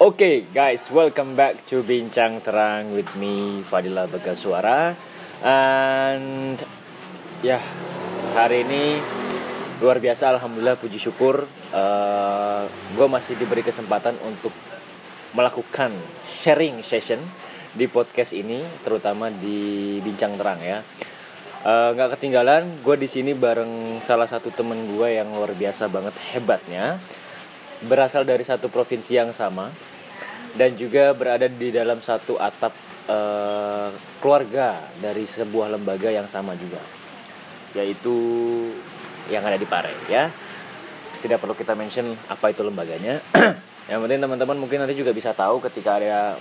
Oke guys, welcome back to Bincang Terang with me Fadila Bagasuara And ya hari ini luar biasa Alhamdulillah puji syukur. Uh, Gue masih diberi kesempatan untuk melakukan sharing session di podcast ini Terutama di Bincang Terang ya. Uh, nggak ketinggalan, gue di sini bareng salah satu temen gue yang luar biasa banget hebatnya, berasal dari satu provinsi yang sama, dan juga berada di dalam satu atap uh, keluarga dari sebuah lembaga yang sama juga, yaitu yang ada di Pare ya. Tidak perlu kita mention apa itu lembaganya. yang penting teman-teman mungkin nanti juga bisa tahu ketika ada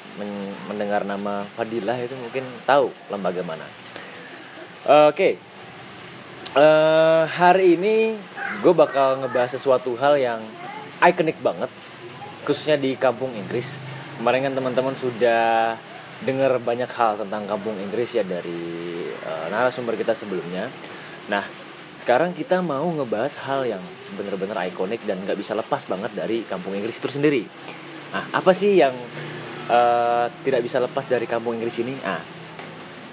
mendengar nama Fadilah itu mungkin tahu lembaga mana. Oke, okay. uh, eh, hari ini gue bakal ngebahas sesuatu hal yang ikonik banget, khususnya di kampung Inggris. Kemarin kan teman-teman sudah dengar banyak hal tentang kampung Inggris ya dari uh, narasumber kita sebelumnya. Nah, sekarang kita mau ngebahas hal yang bener-bener ikonik dan nggak bisa lepas banget dari kampung Inggris itu sendiri. Nah, apa sih yang uh, tidak bisa lepas dari kampung Inggris ini? Ah,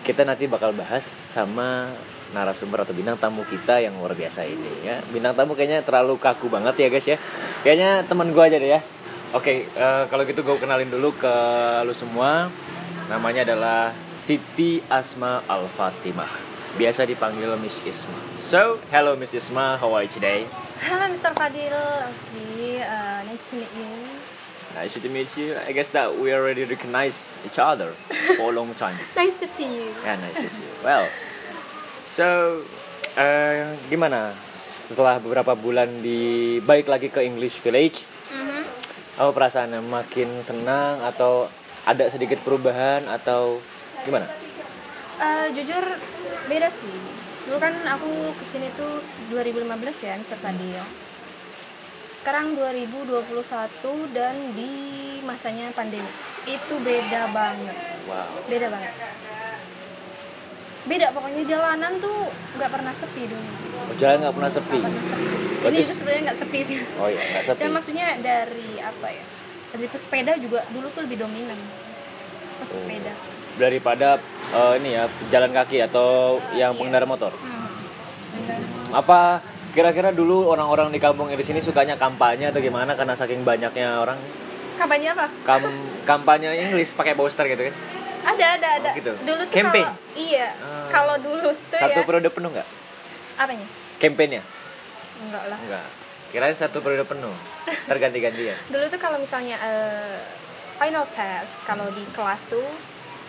kita nanti bakal bahas sama narasumber atau bintang tamu kita yang luar biasa ini ya bintang tamu kayaknya terlalu kaku banget ya guys ya kayaknya teman gue aja deh ya oke uh, kalau gitu gue kenalin dulu ke lu semua namanya adalah Siti Asma Al Fatimah biasa dipanggil Miss Isma so hello Miss Isma how are you today Hello Mr. Fadil okay uh, nice to meet you Nice to meet you. I guess that we already recognize each other for a long time. nice to see you. Yeah, nice to see you. Well, so uh, gimana setelah beberapa bulan di balik lagi ke English Village? Apa perasaannya makin senang atau ada sedikit perubahan atau gimana? Uh, jujur beda sih. Dulu kan aku ke sini tuh 2015 ya, Mr. Fadil sekarang 2021 dan di masanya pandemi itu beda banget wow. beda banget beda pokoknya jalanan tuh nggak pernah sepi dulu oh, jalan nggak pernah sepi, gak pernah sepi. ini itu sebenarnya nggak sepi sih oh iya nggak sepi Cuma maksudnya dari apa ya dari pesepeda juga dulu tuh lebih dominan pesepeda oh. daripada uh, ini ya jalan kaki atau uh, yang iya. pengendara motor hmm. apa Kira-kira dulu orang-orang di kampung di sini sukanya kampanye atau gimana karena saking banyaknya orang? Kampanye apa? Kam kampanye Inggris pakai poster gitu kan? Ada, ada, ada. Oh, gitu. Dulu tuh Campaign. Kalau, iya. Hmm. Kalau dulu tuh satu ya. periode penuh nggak? Apanya? Campaignnya? Enggak lah. Enggak. Kirain satu periode penuh. Terganti-ganti ya. dulu tuh kalau misalnya uh, final test kalau di kelas tuh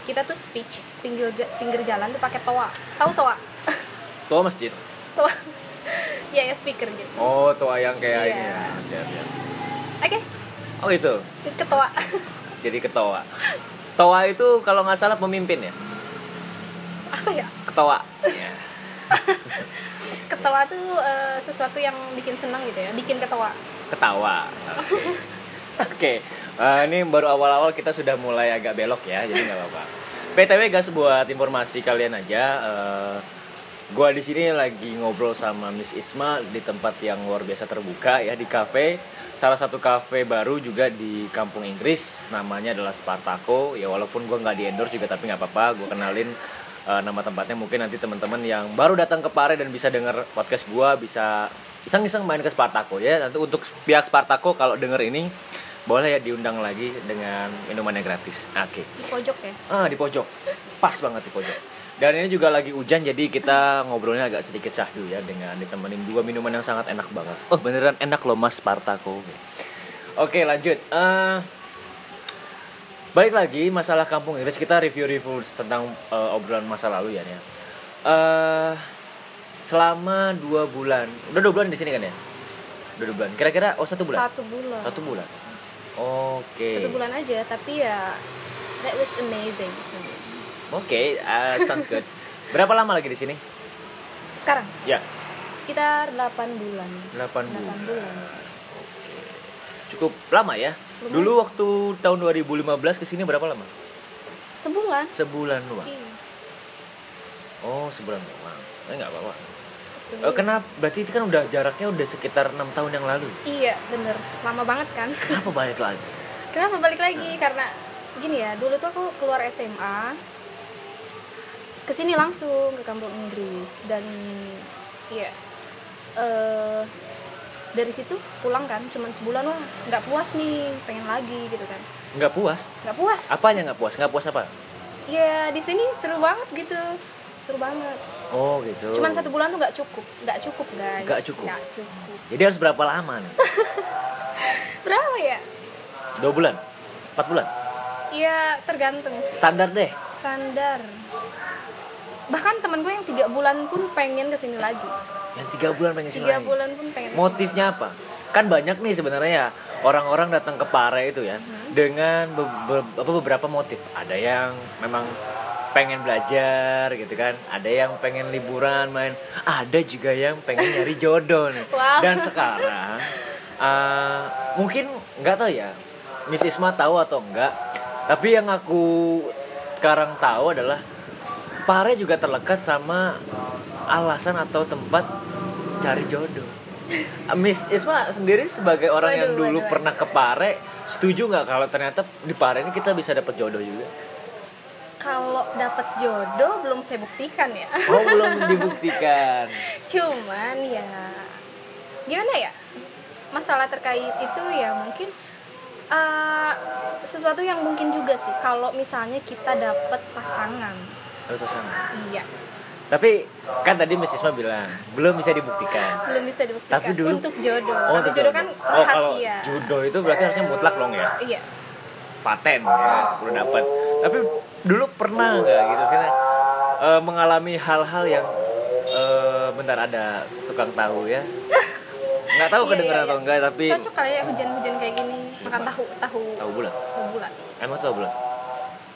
kita tuh speech pinggir pinggir jalan tuh pakai toa. Tahu toa? Toa masjid. Toa ya ya speaker gitu oh toa yang kayak yeah. ini ya siap siap oke okay. oh itu ketua jadi ketua toa itu kalau nggak salah pemimpin ya apa ya ketua ya. ketua tuh uh, sesuatu yang bikin senang gitu ya bikin ketua ketawa oke okay. okay. uh, eh, ini baru awal-awal kita sudah mulai agak belok ya jadi nggak apa-apa PTW guys buat informasi kalian aja uh, Gua di sini lagi ngobrol sama Miss Isma di tempat yang luar biasa terbuka ya di kafe. Salah satu kafe baru juga di kampung Inggris namanya adalah Spartaco. Ya walaupun gua nggak di endorse juga tapi nggak apa-apa. Gue kenalin uh, nama tempatnya mungkin nanti teman-teman yang baru datang ke Pare dan bisa denger podcast gua bisa iseng-iseng main ke Spartaco ya. Nanti untuk pihak Spartaco kalau denger ini boleh ya diundang lagi dengan minumannya gratis. Oke. Okay. Di pojok ya? Ah, di pojok. Pas banget di pojok. Dan ini juga lagi hujan jadi kita ngobrolnya agak sedikit cahdu ya dengan ditemenin dua minuman yang sangat enak banget. Oh beneran enak loh Mas Spartako. Oke lanjut. Uh, balik lagi masalah kampung Inggris kita review-review tentang uh, obrolan masa lalu ya. ya. Uh, selama dua bulan, udah dua bulan di sini kan ya? Udah dua bulan. Kira-kira oh satu bulan? Satu bulan. Satu bulan. Oke. Okay. Satu bulan aja tapi ya that was amazing. Oke, okay, uh, sounds good. Berapa lama lagi di sini? Sekarang? Ya. Sekitar 8 bulan. 8 bulan. 8 bulan. Oke. Cukup lama ya? Lumayan. Dulu waktu tahun 2015 ke sini berapa lama? Sebulan. Sebulan doang. Iya. Oh, sebulan doang. Eh enggak apa-apa. Oh, kenapa? Berarti itu kan udah jaraknya udah sekitar enam tahun yang lalu. Iya, bener. Lama banget kan? Kenapa balik lagi? kenapa balik lagi karena gini ya dulu tuh aku keluar SMA ke sini langsung ke kampung Inggris. Dan ya eh dari situ pulang kan cuman sebulan wah nggak puas nih pengen lagi gitu kan. Nggak puas? Nggak puas. Apanya nggak puas? Nggak puas apa? Ya di sini seru banget gitu. Seru banget. Oh gitu. Cuman satu bulan tuh nggak cukup nggak cukup guys. Nggak cukup. nggak cukup. Jadi harus berapa lama nih? Berapa ya? Dua bulan? Empat bulan? Ya tergantung sih. Standar deh. Standar bahkan temen gue yang tiga bulan pun pengen ke sini lagi yang tiga bulan pengen sini tiga lagi. bulan pun pengen ke sini. motifnya apa kan banyak nih sebenarnya ya orang-orang datang ke Pare itu ya Hmm. dengan be- be- apa, beberapa motif ada yang memang pengen belajar gitu kan ada yang pengen liburan main ada juga yang pengen nyari jodoh nih Wow. dan sekarang uh, mungkin nggak tahu ya Miss Isma tahu atau enggak tapi yang aku sekarang tahu adalah Pare juga terlekat sama alasan atau tempat cari jodoh. Miss Isma sendiri sebagai orang yang Waduh, dulu waduh, pernah ke Pare, setuju nggak kalau ternyata di Pare ini kita bisa dapat jodoh juga? kalau dapat jodoh belum saya buktikan ya Oh belum dibuktikan. cuman ya gimana ya masalah terkait itu ya mungkin eh, sesuatu yang mungkin juga sih kalau misalnya kita dapat pasangan Oh, sama. iya. Tapi kan tadi Miss Isma bilang belum bisa dibuktikan. belum bisa dibuktikan. Tapi dulu- untuk jodoh. Oh, untuk jodoh kan Oh kalau rahasia. jodoh itu berarti harusnya mutlak dong ya. iya. Paten ya udah dapat tapi dulu pernah nggak gitu sih eh, mengalami hal-hal yang eh, bentar ada tukang tahu ya? Nggak tahu Iya, kedengeran iya, atau iya. enggak tapi cocok kali ya hujan-hujan kayak gini. Makan tahu tahu. Tahu bulat? Tahu bulat. Emang tahu bulat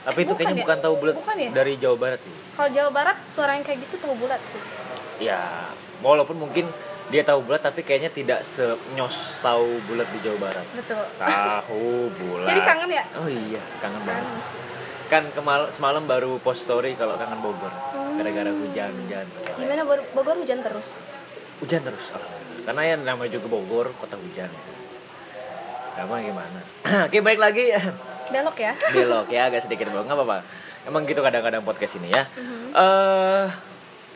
tapi Eh, itu bukan kayaknya ya? bukan tahu bulat Bukan ya? dari Jawa Barat sih. Kalau Jawa Barat suara yang kayak gitu tahu bulat sih. Ya walaupun mungkin dia tahu bulat tapi kayaknya tidak senyos tahu bulat di Jawa Barat. Betul. Tahu bulat. Jadi kangen ya? Oh iya kangen banget. Kangen sih. Kan kemal semalam baru post story kalau kangen Bogor. Hmm. gara-gara hujan hujan. Gimana Bogor hujan terus? Hujan terus karena yang namanya juga Bogor kota hujan. Kamu gimana. Oke baik lagi belok ya. Belok ya agak sedikit belok nggak apa-apa. Emang gitu kadang-kadang podcast ini ya. Mhm. eh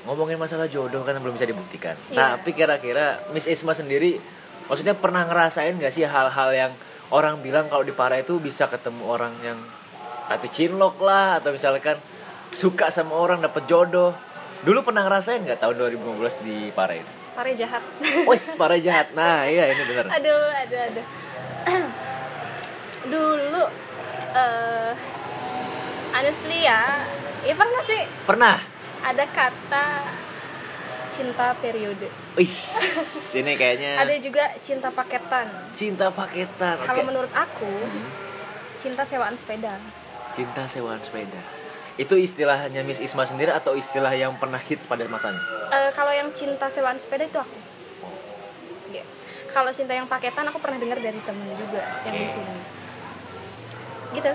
ngomongin masalah jodoh kan belum bisa dibuktikan. Iya. tapi kira-kira Miss Isma sendiri maksudnya pernah ngerasain gak sih hal-hal yang orang bilang kalau di Para itu bisa ketemu orang yang atau cinlok lah atau misalkan suka sama orang dapat jodoh? Dulu pernah ngerasain nggak tahun 2015 di Para itu? Pare jahat. Wes Para jahat. Nah iya ini bener. Aduh aduh aduh. Dulu eh honestly ya ya pernah sih pernah ada kata cinta periode Wih, sini kayaknya ada juga cinta paketan cinta paketan. kalau Oke. menurut aku cinta sewaan sepeda Cinta sewaan sepeda. Itu istilahnya Miss Isma sendiri atau istilah yang pernah hits pada masanya? Eh, kalau yang cinta sewaan sepeda itu aku Iya. kalau cinta yang paketan aku pernah dengar dari temen juga yang di sini gitu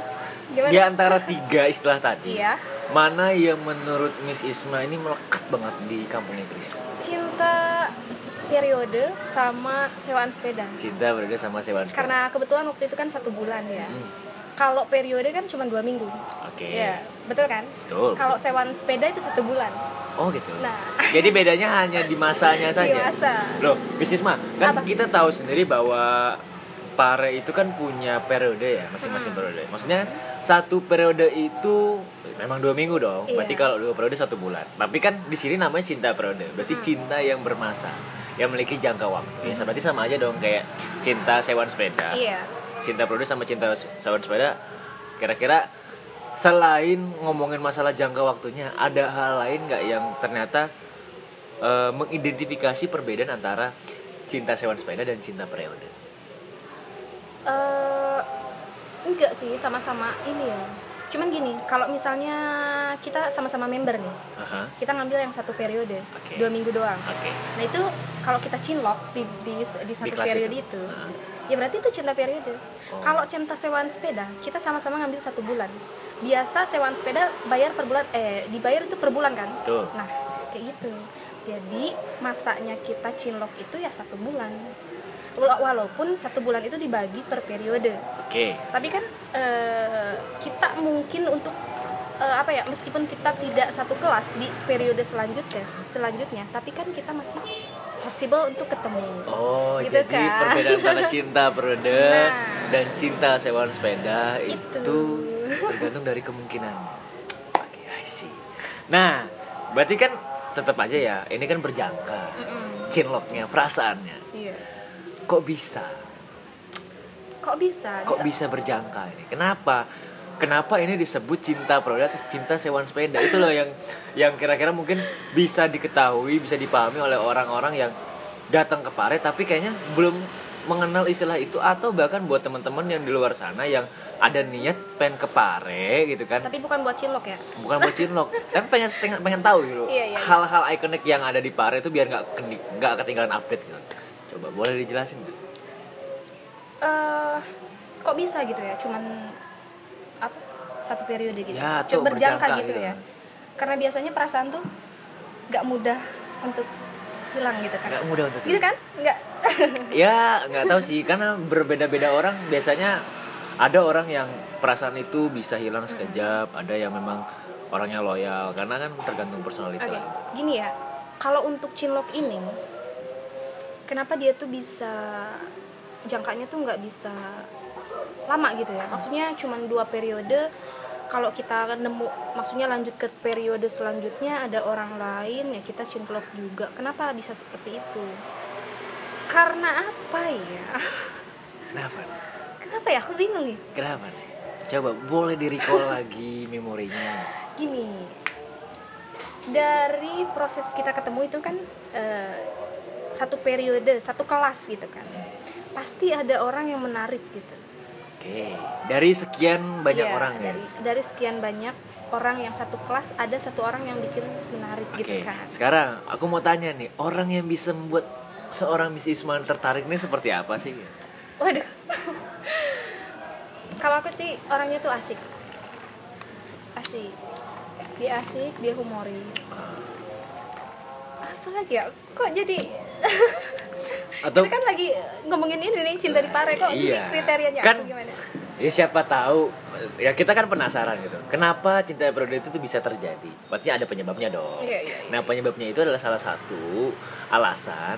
gimana Di antara tiga istilah tadi, iya mana yang menurut Miss Isma ini melekat banget di kampung Inggris? cinta periode sama sewaan sepeda Cinta berada sama sewaan sepeda. karena kebetulan waktu itu kan satu bulan ya Hmm, kalau periode kan cuma dua minggu Oke. ya betul kan Betul. kalau sewaan sepeda itu satu bulan Oh gitu. nah Jadi bedanya hanya di masanya di saja. masa Loh, Miss Isma, kan Apa? kita tahu sendiri bahwa Pare itu kan punya periode ya, masing-masing Hmm. periode. Maksudnya satu periode itu memang dua minggu dong. Iya. Berarti kalau dua periode satu bulan. Tapi kan di sini namanya cinta periode. Berarti Hmm. cinta yang bermasa, yang memiliki jangka waktu. Ya berarti sama aja dong kayak cinta sewan sepeda. iya Cinta periode sama cinta sewan sepeda. Kira-kira selain ngomongin masalah jangka waktunya, ada hal lain nggak yang ternyata eh, mengidentifikasi perbedaan antara cinta sewan sepeda dan cinta periode? Eh enggak sih sama-sama ini ya cuman gini kalau misalnya kita sama-sama member nih Aha, kita ngambil yang satu periode Oke. dua minggu doang Oke. nah itu kalau kita cinlok di di, di satu kelas periode itu. itu, Ah. ya berarti itu cinta periode Oh. kalau cinta sewaan sepeda kita sama-sama ngambil satu bulan biasa sewaan sepeda bayar per bulan eh dibayar itu per bulan kan Tuh. nah kayak gitu jadi masanya kita cinlok itu ya satu bulan walaupun satu bulan itu dibagi per periode Oke. tapi kan eh, kita mungkin untuk eh, apa ya meskipun kita tidak satu kelas di periode selanjutnya selanjutnya tapi kan kita masih possible untuk ketemu Oh, Gitu jadi kan? perbedaan antara cinta periode Nah. dan cinta sewaan sepeda itu, Itu. tergantung dari kemungkinan. Oke, I see. Nah, berarti kan tetap aja ya, ini kan berjangka. Mm-mm. Cinloknya, perasaannya. iya Kok bisa? kok bisa Kok bisa berjangka ini? Kenapa? Kenapa ini disebut cinta atau cinta sewaan sepeda? Itu loh yang yang kira-kira mungkin bisa diketahui, bisa dipahami oleh orang-orang yang datang ke Pare tapi kayaknya belum mengenal istilah itu atau bahkan buat teman-teman yang di luar sana yang ada niat pengen ke Pare gitu kan tapi bukan buat cinlok ya bukan buat cinlok tapi pengen pengen, pengen tahu gitu Iya, iya, iya. hal-hal ikonik yang ada di Pare itu biar nggak nggak ketinggalan update gitu coba boleh dijelasin nggak? eh kok bisa gitu ya? Cuman apa? Satu periode gitu. Ya, tuh, berjangka berjangka gitu gitu. ya. Karena biasanya perasaan tuh nggak mudah untuk hilang gitu kan. Nggak mudah untuk gitu kan? Nggak. Ya nggak tahu sih. Karena berbeda-beda orang biasanya ada orang yang perasaan itu bisa hilang sekejap ada yang memang orangnya loyal. Karena kan tergantung personality Oke, lah. gini ya. Kalau untuk cinlok ini, kenapa dia tuh bisa jangkanya tuh nggak bisa lama gitu ya? Maksudnya cuma dua periode. Kalau kita nemu, maksudnya lanjut ke periode selanjutnya ada orang lain ya kita cinlok juga. Kenapa bisa seperti itu? Karena apa ya? kenapa? Kenapa ya? Aku bingung nih. kenapa nih coba boleh di recall lagi memorinya Gini, dari proses kita ketemu itu kan eh, satu periode, satu kelas gitu kan. Pasti ada orang yang menarik gitu. oke dari sekian banyak Iya, orang ya dari dari sekian banyak orang yang satu kelas ada satu orang yang bikin menarik oke gitu kan. sekarang aku mau tanya nih orang yang bisa membuat seorang Miss Isman tertarik nih seperti apa sih Waduh. Kalau aku sih orangnya tuh asik. Asik. Dia asik, dia humoris. Apa lagi ya? Kok jadi atau Kita kan lagi ngomongin ini nih cinta di pare kok ini Iya. kriterianya Kan- gimana? Ya siapa tahu ya kita kan penasaran gitu. Kenapa cinta periode itu tuh bisa terjadi? Berarti ada penyebabnya dong. Iya, iya, iya. Nah, penyebabnya itu adalah salah satu alasan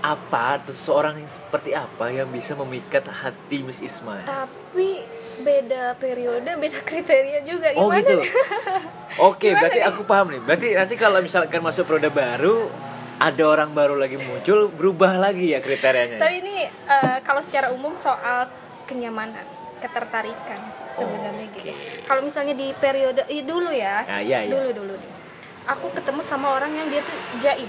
apa atau seseorang yang seperti apa yang bisa memikat hati Miss Ismail. Tapi beda periode, beda kriteria juga Oh gimana? gitu. nih? Oke, Gimana berarti nih? aku paham nih. Berarti nanti kalau misalkan masuk periode baru ada orang baru lagi muncul, berubah lagi ya kriterianya. Tapi ini eh, kalau secara umum soal kenyamanan, ketertarikan sih sebenarnya gitu. Oke. Kalau misalnya di periode ih, dulu ya, Nah, iya, iya. dulu dulu nih. Aku ketemu sama orang yang dia tuh jaim,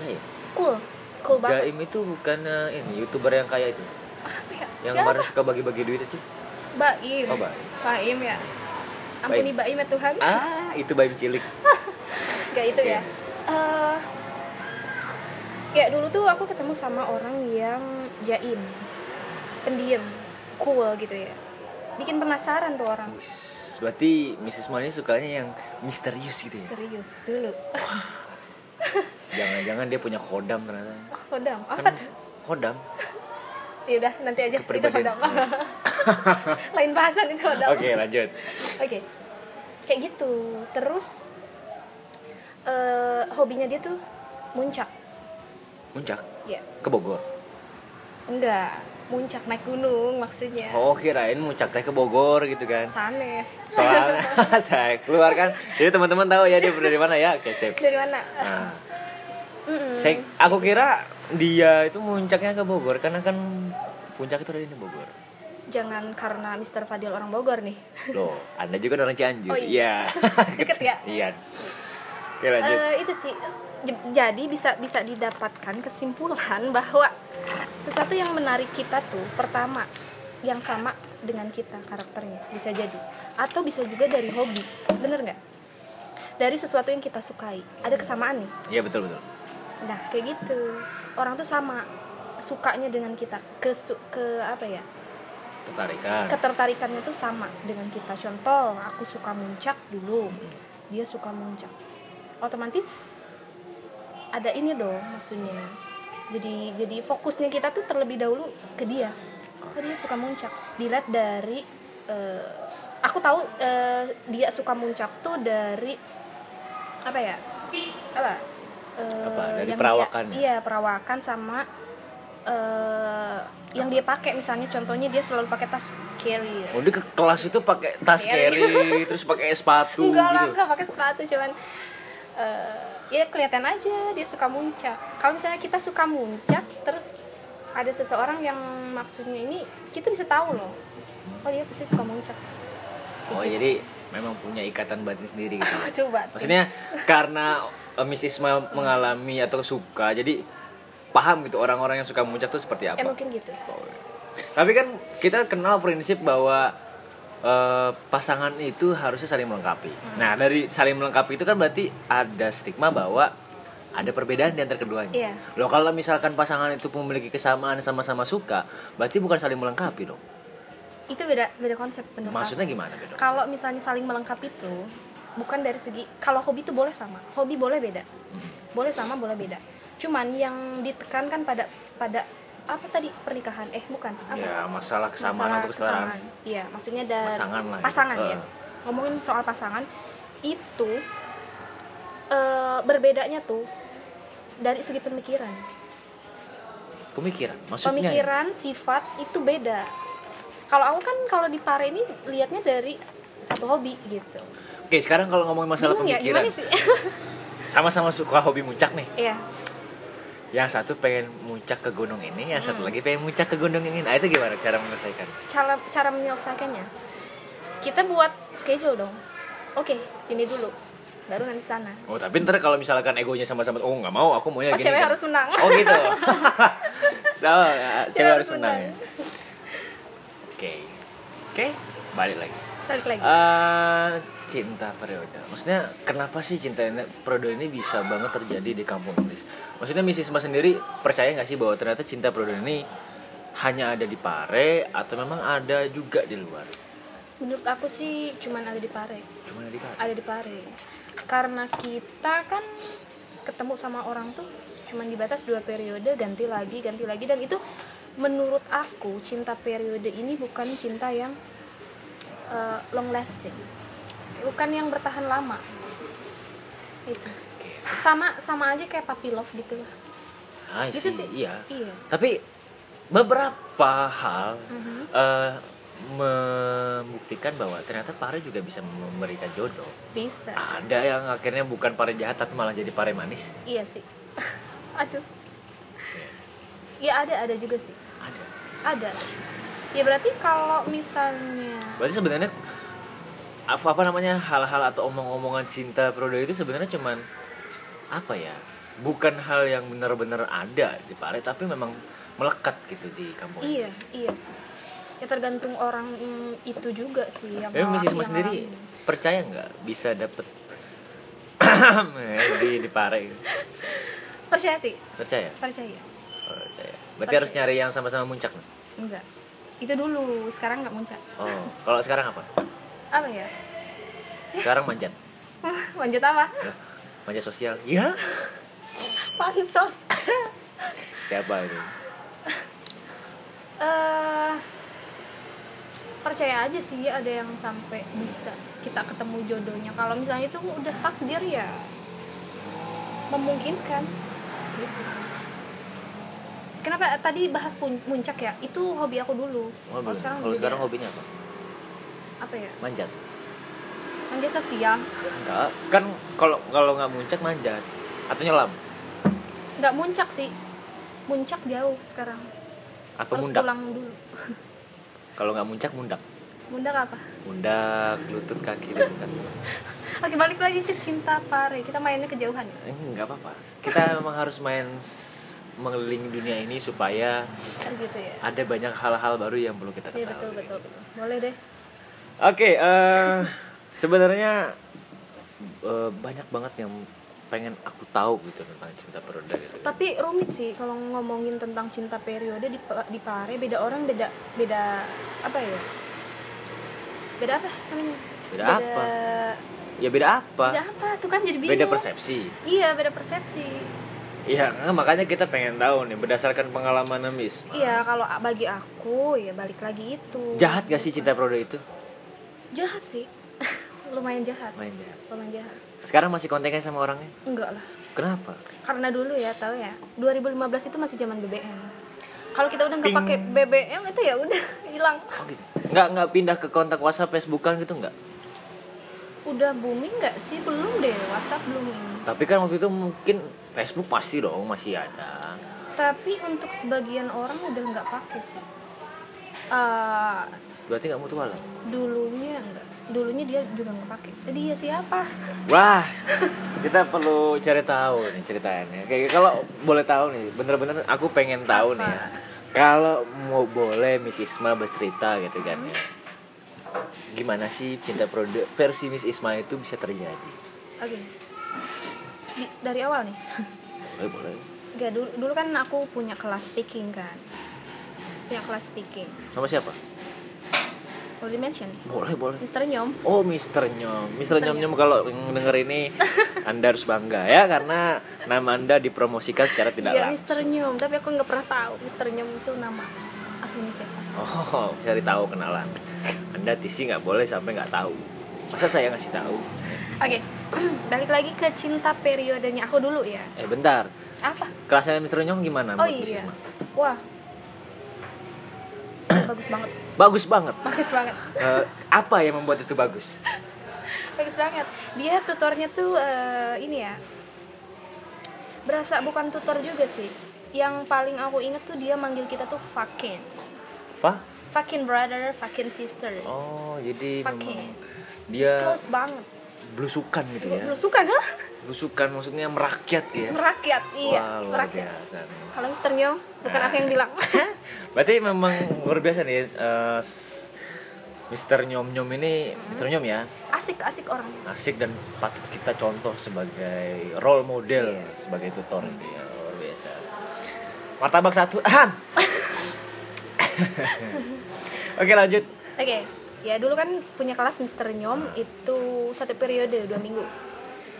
Iya. cool, cool banget. Jaim itu bukan eh, ini youtuber yang kaya itu, Apa ya? yang Siapa? kemarin suka bagi-bagi duit itu. Baim. Oh, Baim. Baim ya. Ampuni Baim ya Tuhan. Ah, itu Baim cilik. Gak itu Oke. ya. Eh, ya dulu tuh aku ketemu sama orang yang jaim, pendiam, cool gitu ya. Bikin penasaran tuh orang. Wis, Berarti Mrs. Money sukanya yang misterius gitu ya. Serius dulu. Jangan-jangan dia punya kodam ternyata. Oh, kodam. Apa? Kan kodam. Ya udah nanti aja itu kodam. Lain bahasan itu kodam. Oke, lanjut. Oke. Kayak gitu. Terus eh hobinya dia tuh muncak. Muncak Ya. ke Bogor. Enggak, muncak naik gunung maksudnya. Oh, kirain muncak teh ke Bogor gitu kan. Sanes. Soalnya saya keluarkan. Jadi teman-teman tahu ya dia dari mana ya. Oke, sip. Dari mana? Nah, Mm-mm. saya aku kira dia itu muncaknya ke Bogor karena kan puncak itu ada di Bogor. Jangan karena Mr. Fadil orang Bogor nih. Loh, Anda juga orang Cianjur. Oh, iya. Deket ya? Iya. Oke, lanjut. Eh, itu sih jadi bisa bisa didapatkan kesimpulan bahwa sesuatu yang menarik kita tuh pertama yang sama dengan kita karakternya bisa jadi atau bisa juga dari hobi bener nggak dari sesuatu yang kita sukai ada kesamaan nih Iya, betul betul. Nah kayak gitu. Orang tuh sama sukanya dengan kita. Ke ke apa ya? Tertarikan. ketertarikannya tuh sama dengan kita. Contoh aku suka muncak dulu. Dia suka muncak. Otomatis ada ini dong maksudnya. Jadi jadi fokusnya kita tuh terlebih dahulu ke dia. Oh dia suka muncak. Dilihat dari eh, aku tahu eh, dia suka muncak tuh dari apa ya? Apa Eh, Apa? Dari yang perawakannya? dia, iya perawakan sama eh yang dia pakai misalnya contohnya dia selalu pakai tas carrier Oh, dia ke kelas itu pakai tas Carry. carry, terus pakai sepatu enggak lah gitu. enggak pakai sepatu cuman eh ya kelihatan aja dia suka muncak kalau misalnya kita suka muncak terus ada seseorang yang maksudnya ini kita bisa tahu loh oh dia pasti suka muncak Oh, jadi memang punya ikatan batin sendiri gitu. coba Maksudnya karena eh, Miss Isma mengalami atau suka, jadi paham gitu orang-orang yang suka muncak tuh seperti apa. ya mungkin gitu sih Tapi kan kita kenal prinsip bahwa eh, pasangan itu harusnya saling melengkapi. Hmm. Nah, dari saling melengkapi itu kan berarti ada stigma bahwa ada perbedaan di antara keduanya. Iya. Loh kalau misalkan pasangan itu memiliki kesamaan sama-sama suka, berarti bukan saling melengkapi dong. itu beda beda konsep aku. Maksudnya gimana beda? kalau misalnya saling melengkapi itu bukan dari segi kalau hobi itu boleh sama hobi boleh beda Hmm. boleh sama boleh beda cuman yang ditekankan pada pada apa tadi pernikahan eh bukan apa Ya, masalah kesamaan Masalah atau kesetaraan. kesamaan. iya maksudnya dari Pasangan lah ya. pasangan ya Eh. ngomongin soal pasangan itu eh, berbedanya tuh dari segi pemikiran Pemikiran. Maksudnya pemikiran sifat itu beda kalau aku kan kalau di pare ini lihatnya dari satu hobi gitu Oke, sekarang kalau ngomongin masalah Bingung ya pemikiran, sih sama-sama suka hobi muncak nih. Iya, Yang satu pengen muncak ke gunung ini, yang satu Hmm. lagi pengen muncak ke gunung ini. Nah, itu gimana cara menyelesaikan? cara cara menyelesaikannya. Kita buat schedule dong. Oke, sini dulu. Baru nanti sana. Oh, tapi ntar kalau misalkan egonya sama-sama, oh nggak mau, aku maunya Oh, gini. cewek kan. harus menang. Oh gitu. so, ya, cewek, harus menang. ya. Oke, oke, balik lagi. Balik lagi. Eh, cinta periode. Maksudnya kenapa sih cinta ini, periode ini bisa banget terjadi di kampung Inggris? Maksudnya Miss Isma sendiri percaya nggak sih bahwa ternyata cinta periode ini hanya ada di Pare atau memang ada juga di luar? Menurut aku sih cuman ada di Pare. Cuma ada di Pare. Ada di Pare. Karena kita kan ketemu sama orang tuh cuman dibatas dua periode, ganti lagi, ganti lagi dan itu menurut aku cinta periode ini bukan cinta yang eh, long lasting. Bukan yang bertahan lama. Itu. Sama sama aja kayak puppy love gitu lah. I Gitu sih. Iya. Iya. Tapi beberapa hal Mhm. eh, membuktikan bahwa ternyata pare juga bisa memberikan jodoh. Bisa. Ada yang akhirnya bukan pare jahat tapi malah jadi pare manis. Iya sih. Aduh. Iya ada ada juga sih. Ada. Ada. Ya berarti kalau misalnya Berarti sebenarnya apa apa namanya hal-hal atau omong-omongan cinta periode itu sebenarnya cuman apa ya? Bukan hal yang benar-benar ada di pare tapi memang melekat gitu di kampung. iya Inggris. iya sih. Ya tergantung orang itu juga sih yang yang sendiri ngalamin. percaya nggak bisa dapet di di pare? gitu? Percaya sih, Percaya? percaya. Oh, percaya. Berarti Percaya. harus nyari yang sama-sama muncak. nih? Enggak. Itu dulu, sekarang nggak muncak. Oh, kalau sekarang apa? Apa ya? Sekarang manjat. Lanjut apa? Manjat sosial. Ya. Pansos. Siapa itu? eh percaya aja sih ada yang sampai bisa kita ketemu jodohnya kalau misalnya itu udah takdir ya memungkinkan gitu kenapa tadi bahas pun- puncak ya itu hobi aku dulu Oh, belum. sekarang Kalau sekarang hobinya apa? Apa ya? Manjat. manjat sosial Enggak, kan kalau kalau nggak muncak manjat atau nyelam? Nggak muncak sih. Muncak jauh sekarang. Apa harus mundak? pulang dulu. Kalau nggak muncak mundak? Mundak apa? Mundak lutut kaki lutut kaki oke balik lagi ke cinta pare. Kita mainnya kejauhan ya? Eh, nggak apa-apa. Kita memang harus main mengelilingi dunia ini supaya Oh, gitu ya. ada banyak hal-hal baru yang perlu kita Iya ketahui. betul betul betul. Boleh deh. Oke eh, sebenarnya eh, banyak banget yang pengen aku tahu gitu tentang cinta periode gitu Tapi rumit sih kalau ngomongin tentang cinta periode di di Pare beda orang beda beda apa ya? Beda apa namanya? Beda apa? ya beda apa Beda apa? Tuh kan jadi bingung. beda persepsi Iya, beda persepsi. Iya, nah, makanya kita pengen tahu nih berdasarkan pengalaman Miss. Iya, kalau bagi aku ya balik lagi itu. Jahat gak sih cinta periode itu? Jahat sih. Lumayan jahat. Main jahat. Lumayan jahat. Sekarang masih kontekan sama orangnya? Enggak lah. Kenapa? Karena dulu ya, tahu ya, 2015 itu masih zaman BBM. Kalau kita udah nggak pakai BBM itu ya udah hilang. Oh gitu. Nggak nggak pindah ke kontak WhatsApp, Facebookan gitu nggak? Udah booming nggak sih? Belum deh, WhatsApp belum ini. Tapi kan waktu itu mungkin Facebook pasti dong masih ada. Tapi untuk sebagian orang udah nggak pakai sih. Eh, Berarti nggak mutualan. dulunya enggak. Dulunya dia juga nggak pakai. Jadi ya siapa? Wah, kita perlu cari tahu nih ceritanya. Kayak kalau boleh tahu nih, bener-bener aku pengen tahu nih ya. Kalau mau boleh Miss Isma bercerita gitu kan ya. Gimana sih cinta periode versi Miss Isma itu bisa terjadi? Oke. Di- dari awal nih. Boleh, boleh. Enggak, dulu, dulu kan aku punya kelas speaking kan. Punya kelas speaking. Sama siapa? Boleh mention? Boleh, boleh. Mister Nyom. Oh, Mister Nyom. Mister Nyom Nyom kalau denger ini Anda harus bangga ya karena nama Anda dipromosikan secara tidak Iya, langsung. Mister Nyom. Tapi aku nggak pernah tahu Mister Nyom itu nama aslinya siapa. Oh, cari tahu kenalan. Anda TC nggak boleh sampai nggak tahu. Masa saya ngasih tahu? Oke, balik lagi ke cinta periodenya aku dulu ya. Eh bentar, Apa? kelasnya Mister Nyong gimana Oh iya. Wah. bagus banget. Bagus banget. Bagus banget. Eh, apa yang membuat itu bagus? Bagus banget. Dia tutornya tuh eh, ini ya. Berasa bukan tutor juga sih. Yang paling aku inget tuh dia manggil kita tuh fucking. Fa? Fucking brother, fucking sister. Oh, jadi Fucking. dia Close banget. Belusukan gitu ya. Belusukan, hah? Belusukan maksudnya merakyat ya. Merakyat, iya. Wah, luar Merakyat. biasa. nih. Kalau Mister Nyom, bukan aku yang bilang. Berarti memang luar biasa nih s- Mister Nyom Nyom ini Mister Nyom ya asik, asik orangnya. asik dan patut kita contoh sebagai role model Iya. sebagai tutor ini ya luar biasa. Martabak satu. Oke lanjut. Oke, ya dulu kan punya kelas Mister Nyom itu satu periode dua minggu.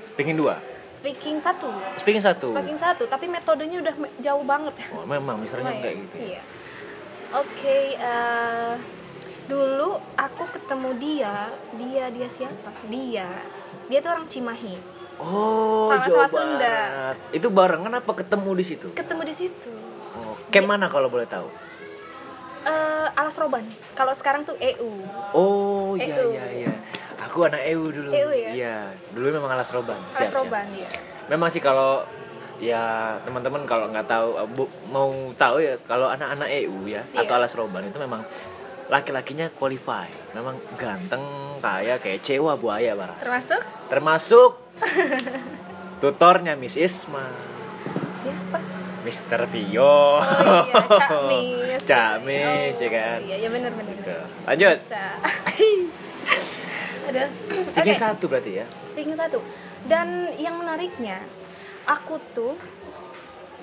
Speaking dua. Speaking satu, Speaking satu. speaking satu, tapi metodenya udah jauh banget. Oh, memang Mister Nyom Lumayan, kayak gitu. ya. Iya. Oke, eh, dulu aku ketemu dia, dia dia siapa? Dia, dia tuh orang Cimahi. Oh, Sama-sama Sunda. Itu barengan apa ketemu di situ? Ketemu di situ. Oh, camp mana kalau boleh tahu? Eh, Alas Roban. Kalau sekarang tuh EU. Oh, iya EU. iya iya. Aku anak EU dulu. EU ya? Iya, dulu memang alas roban. Alas Siap, siap. Roban ya. Memang sih kalau ya teman-teman kalau nggak tahu eh, bu- mau tahu ya kalau anak-anak EU ya Iya. atau alas roban itu memang laki-lakinya qualify. Memang ganteng, kaya kayak cewa buaya barang. Termasuk Termasuk tutornya Miss Isma. siapa? Mr. Vio. Oh iya, Cak Mis. Cak Mis, ya kan? Iya, iya benar benar. Gitu. Lanjut. Bisa. Ada. Bikin Oke, satu berarti ya. speaking satu. Dan yang menariknya, aku tuh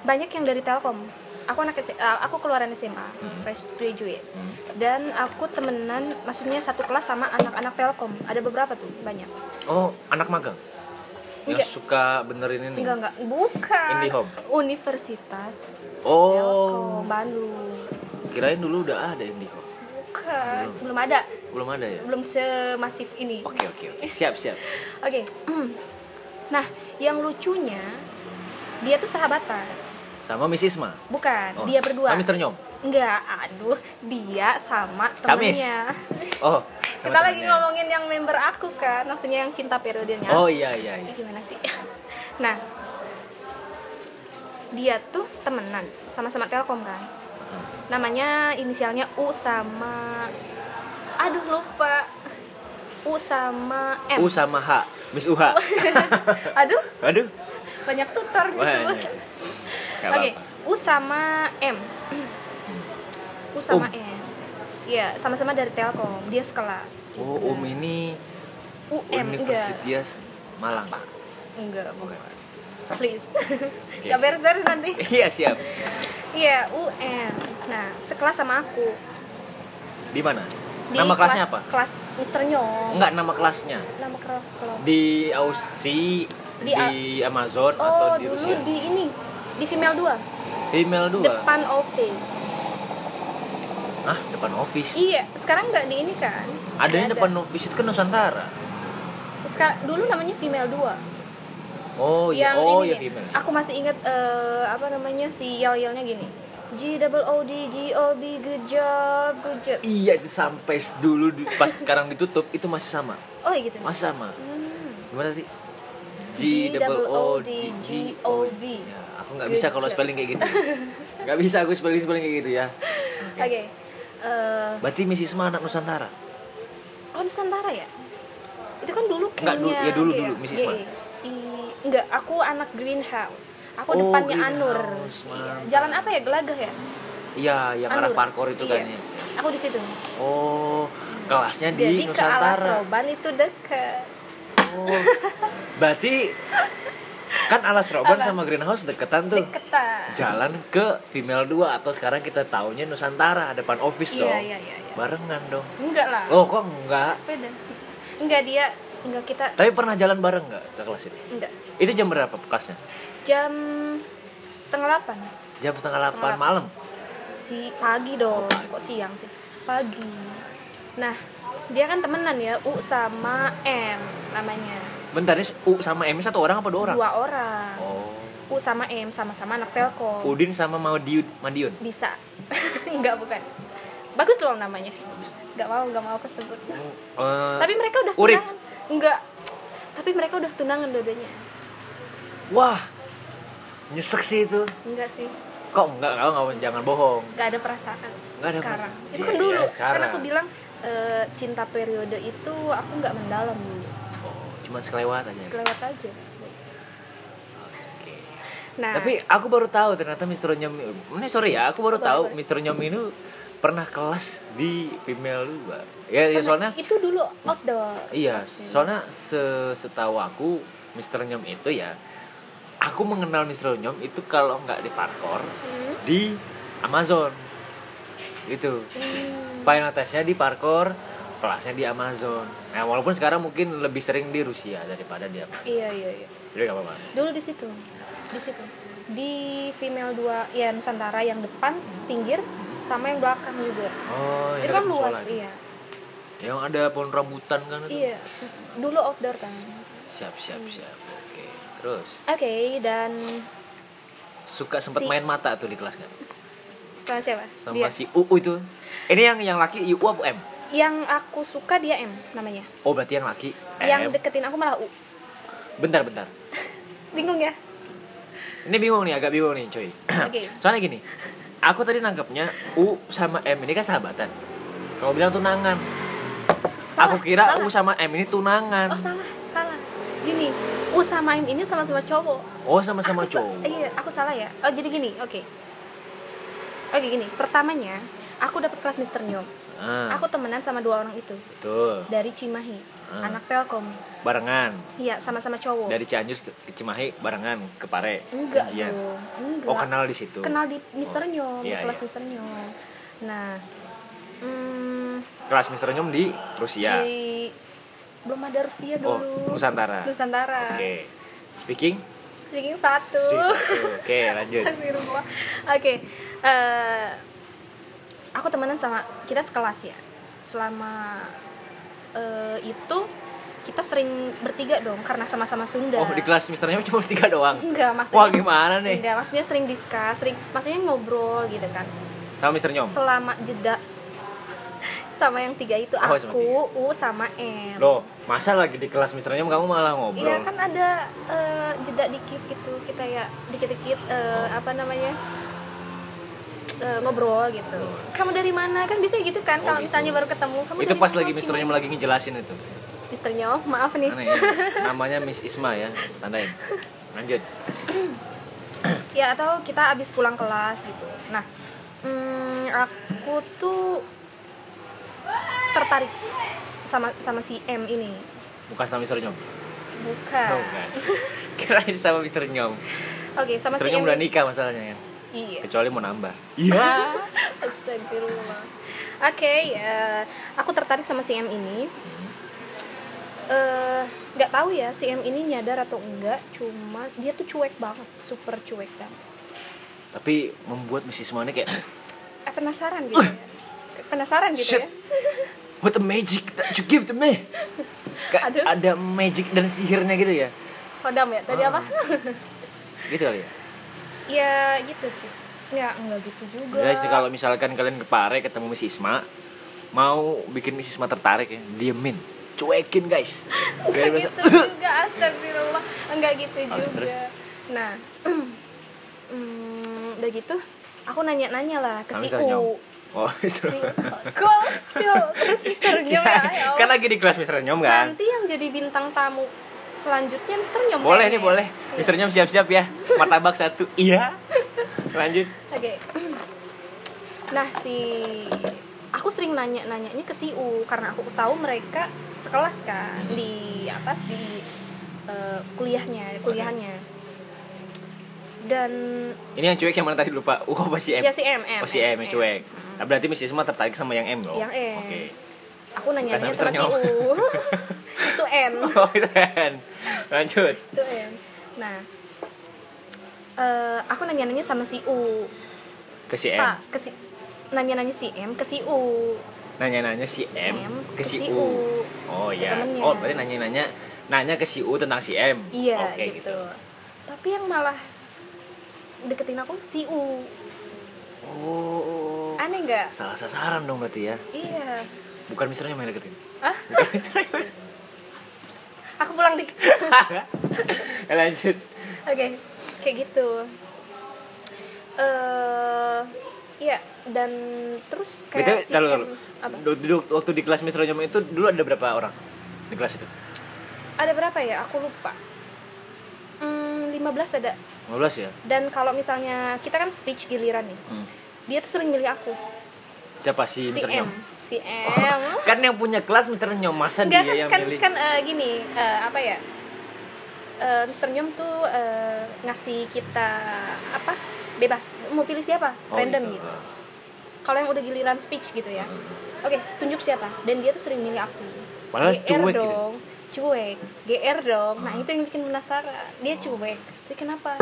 banyak yang dari Telkom. Aku anak S- uh, aku keluaran SMA, fresh graduate. Hmm. Dan aku temenan, maksudnya satu kelas sama anak-anak Telkom. Ada beberapa tuh, banyak. Oh, anak magang. Yang Enggak. suka benerin ini. Enggak enggak, bukan. IndiHome. Universitas Oh, Telkom Bandung. kirain dulu udah ada Indigo. Bukan, belum ada. Belum ada ya? Belum semasif ini. Oke, oke, oke. Siap, siap. Oke. Nah, yang lucunya dia tuh sahabatan. Sama Miss Isma. Bukan, Oh, dia berdua. Sama Mr. Nyom. Enggak, aduh, dia sama temennya. Oh, Kita lagi ngomongin yang member aku kan, maksudnya yang cinta periodenya. Oh iya iya iya. gimana sih? Nah, dia tuh temenan sama-sama Telkom kan. Namanya inisialnya U sama aduh lupa. U sama M. U sama H, Miss UH. aduh, Aduh. banyak tutor disebut. Banyak. Gak Oke. U sama M. U sama Um. M. Iya, sama-sama dari Telkom. Dia sekelas. Oh, gitu. Um ini UM enggak. Universitas Malang. Enggak, Bukan. Please. Oke, Gak beres-beres nanti. Iya, siap. Iya, UM. Nah, sekelas sama aku. Di mana? Di Nama kelasnya kelas- apa? Kelas Mister Nyong. Enggak, nama kelasnya. Nama kelas. Di Aussie, di, Di Amazon atau oh, di dulu Rusia? di ini. di female 2 Female 2. depan office Hah, depan office. iya sekarang nggak di ini kan Ada yang depan office itu kan Nusantara. sekarang dulu namanya female 2 Oh iya, yang oh ini ya nih, female. aku masih ingat eh, apa namanya si yel yelnya gini G double O D G O B good job good job Iya itu sampai dulu pas sekarang ditutup itu masih sama. oh iya gitu Masih sama. Hmm. Gimana tadi? G double O D G O B. Ya, aku nggak bisa kalau spelling kayak gitu. Nggak bisa aku spelling spelling kayak gitu ya. oke Eh, Berarti Miss Isma anak Nusantara. oh Nusantara ya itu kan dulu Enggak, kayaknya dulu- ya dulu- dulu, Miss Isma. GE. I- enggak aku anak greenhouse aku Oh, depannya Anur Iya. jalan apa ya gelagah ya Iya, yang arah Anur. parkour itu Iya. kan ya. aku di situ Oh, kelasnya di jadi ke Alas Nusantara. Roban itu deket Oh. Berarti kan Alas Roban Apa? sama Greenhouse deketan tuh. deketan Jalan ke Female 2 atau sekarang kita taunya Nusantara depan office iya dong. iya iya iya. Barengan dong. enggak lah Oh, kok enggak? sepeda enggak dia enggak kita Tapi pernah jalan bareng enggak ke kelas ini? enggak Itu jam berapa kelasnya? jam setengah delapan Jam setengah delapan malam. si pagi dong Oh, pagi. kok siang sih pagi nah dia kan temenan ya U sama M namanya Bentar, ini U sama M satu orang apa dua orang? dua orang Oh. U sama M sama-sama anak telkom Udin sama Madiun. Madiun. bisa enggak bukan bagus loh namanya nggak mau nggak mau kesebut Eh, tapi mereka udah Urip. tunangan enggak tapi mereka udah tunangan dua-duanya Wah, nyesek sih itu. enggak sih Kok enggak? Kalau nggak jangan bohong. nggak ada perasaan Nggak ada sekarang perasaan. itu kan dulu iya, kan aku bilang eh, cinta periode itu aku nggak mendalam dulu Oh, cuma sekelewat aja. sekelewat aja nah Tapi aku baru tahu ternyata Mr. Nyom ini sorry ya, aku baru tahu. Mr. Nyom ini pernah kelas di female luar. Ya, ya karena soalnya itu dulu outdoor iya, maksudnya. soalnya se- setahu aku Mr. Nyom itu ya aku mengenal Mr. Nyom itu kalau nggak di parkour Hmm. di Amazon. Itu. Hmm. Final testnya di parkour, kelasnya di Amazon. Nah, walaupun sekarang mungkin lebih sering di Rusia daripada di Amazon. iya iya iya Jadi gak apa-apa. dulu di situ di situ di female 2 ya Nusantara yang depan pinggir sama yang belakang juga Oh, itu kan luas itu. iya Yang ada pohon rambutan kan itu. iya dulu outdoor kan Siap, siap, siap. Oke. Terus oke dan suka sempet Si- main mata tuh di kelas kan? sama siapa Sama dia si UU itu. Ini yang yang laki UU apa M? Yang aku suka dia M namanya Oh, berarti yang laki M. yang deketin aku malah U Bentar, bentar. bingung ya Ini bingung nih, agak bingung nih, coy. Oke. Soalnya gini, aku tadi nangkepnya U sama M ini kan sahabatan. Kalau bilang tunangan, salah, aku kira salah. U sama M ini tunangan. oh salah salah gini U sama M ini sama-sama cowok Oh, sama-sama sa- cowok. iya aku salah ya oh jadi gini oke oke gini pertamanya aku dapat kelas Mister Nyom Ah, aku temenan sama dua orang itu betul. dari Cimahi Ah. anak Telkom Barengan. iya sama-sama cowok Dari Cianjur ke Cimahi barengan ke Pare. enggak dong enggak Oh, kenal di situ. kenal di Mister Nyom Iya, di kelas iya. Mister Nyom nah hmm, Kelas Mister Nyom di Rusia. di belum ada Rusia Oh, dulu Nusantara. Nusantara Oke. Speaking? speaking satu Speaking satu. Oke, lanjut. Astagfirullah. Oke, eh, aku temenan sama kita sekelas ya. Selama eh, itu kita sering bertiga dong karena sama-sama Sunda. Oh, di kelas Mister Nyom cuma tiga doang. Enggak, maksudnya Wah, gimana nih? Enggak, maksudnya sering diskus, sering maksudnya ngobrol gitu kan. Sama Mr. Nyom? Selama jeda sama yang tiga itu Oh, sama aku, U sama M. Loh, masa lagi di kelas Mister Nyom kamu malah ngobrol? Iya kan ada eh, jeda dikit gitu kita ya dikit-dikit eh, apa namanya eh, ngobrol gitu. Kamu dari mana kan biasanya gitu kan Oh, kalau gitu. misalnya baru ketemu kamu Itu pas lagi Oh, Mister Cimahi. Nyom lagi ngejelasin itu. Mister Nyom, maaf nih. Aneh ya. Namanya Miss Isma ya, tandain. Lanjut. ya atau kita abis pulang kelas gitu. Nah, hmm, aku tuh tertarik sama sama si M ini. Bukan sama Mister Nyom. Bukan. Oh, bukan. Kirain sama Mister Nyom. Oke, sama Mister si Nyom M. udah nikah masalahnya kan. Iya. Kecuali mau nambah. Iya. Astagfirullah. Oke, ya, aku tertarik sama si M ini. Eh, nggak tahu ya si M ini nyadar atau enggak, cuma dia tuh cuek banget, super cuek banget. tapi membuat. Mo ini kayak eh, penasaran gitu ya penasaran gitu Shit. ya what the magic that you give to me Aduh. ada magic dan sihirnya gitu ya hodam ya tadi Ah. apa gitu kali ya ya gitu sih. Ya enggak gitu juga. Guys nih kalau misalkan kalian ke Pare ketemu Miss Isma mau bikin Miss Isma tertarik ya diemin. Cuekin guys. Enggak gitu juga astagfirullah. Enggak gitu Oh, juga. terus? nah hmm, udah gitu aku nanya-nanya lah ke si Mister. U. Oh si kok spill terus Mister Nyom ya, ya kan lagi di kelas Mister Nyom kan? Nanti yang jadi bintang tamu selanjutnya Mister Nyom boleh nih boleh. Iya. Mister Nyom siap-siap ya. Martabak satu. Iya. Lanjut. Oke. Nah si aku sering nanya nanyanya ke si U karena aku tahu mereka sekelas kan Hmm. di apa di eh, kuliahnya kuliahannya dan ini yang cuek yang mana tadi lupa? Uh apa si M? Ya si M M oh si M yang cuek. Nah, berarti Miss Isma tertarik sama yang M dong? Yang M. oke aku nanya nanya Bukan sama si U itu N oh itu kan lanjut itu N nah eh, aku nanya nanya sama si U ke si M pak ke si nanya nanya si M ke si U nanya-nanya si M, M ke si si U. U. Oh ya. temennya. Oh berarti nanya-nanya nanya ke si U tentang si M. Iya Oke, gitu. Tapi yang malah deketin aku si U. Oh. Aneh nggak? Salah sasaran dong berarti ya. Iya. Bukan misternya yang deketin. Ah, Bukan misternya. aku pulang deh. Lanjut. Oke, kayak gitu. Eh, iya dan terus kayak si taruh. apa? Du- du- Waktu di kelas Mister Nyom itu dulu ada berapa orang di kelas itu? Ada berapa ya? Aku lupa. Hmm, 15 ada. 15 ya? Dan kalau misalnya kita kan speech giliran nih. Hmm. Dia tuh sering milih aku. Siapa si Si Mister M. Si M. Kan yang punya kelas Mister Nyom. Masa Enggak dia kan yang kan, milih? kan eh, gini eh, apa ya? Eh, Mr. Nyom tuh eh, ngasih kita apa bebas. Mau pilih siapa? Oh, random gitu. gitu, kalau yang udah giliran speech gitu ya. Oke tunjuk siapa. Dan dia tuh sering milih aku. Padahal GR cuek gitu. dong. Cuek. GR dong. Nah itu yang bikin penasaran. Dia cuek. Tapi kenapa?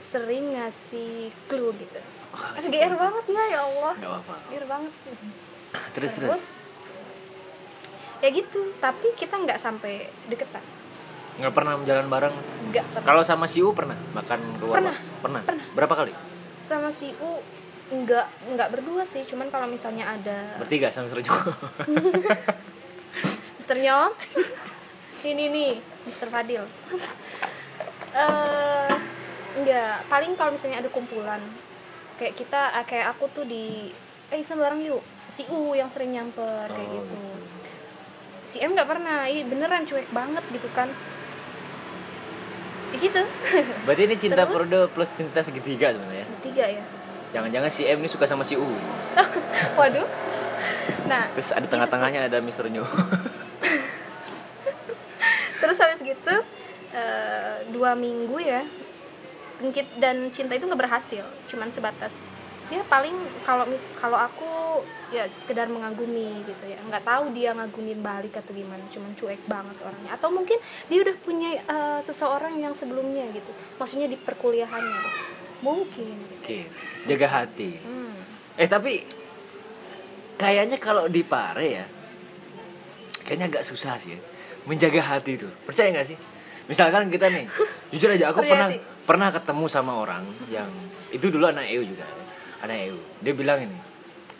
Sering ngasih clue gitu. Wah, Ah, GR banget ya ya Allah. Nggak apa-apa. GR banget Terus terus. terus ya gitu tapi kita nggak sampai deketan Nggak pernah jalan bareng. nggak pernah Kalau sama si U pernah makan keluar? Pernah. Pernah. Pernah. Berapa kali? sama si U nggak nggak berdua sih cuman kalau misalnya ada Bertiga sama Mister Nyom. Mister Nyom ini nih Mister Fadil eh enggak paling kalau misalnya ada kumpulan kayak kita ah, kayak aku tuh di eh iseng bareng yuk si U yang sering nyamper kayak Oh, gitu si M nggak pernah Ih, beneran cuek banget gitu kan ya gitu Berarti ini cinta Terus? periode plus cinta segitiga sebenarnya. tiga ya Jangan-jangan si M ini suka sama si U. waduh nah Terus ada itu tengah-tengahnya ada Mister Nyom. terus habis gitu eh, dua minggu ya dan cinta itu nggak berhasil cuman sebatas ya paling kalau mis kalau aku ya sekedar mengagumi gitu ya nggak tahu dia ngagumin balik atau gimana cuman cuek banget orangnya atau mungkin dia udah punya eh, seseorang yang sebelumnya gitu maksudnya di perkuliahannya mungkin Oke, jaga hati. hmm. Eh tapi kayaknya kalau di Pare ya, kayaknya agak susah sih ya, menjaga hati itu. Percaya nggak sih? Misalkan kita nih, jujur aja aku Percaya pernah sih. pernah ketemu sama orang yang itu dulu anak EU juga, anak EU. Dia bilang ini,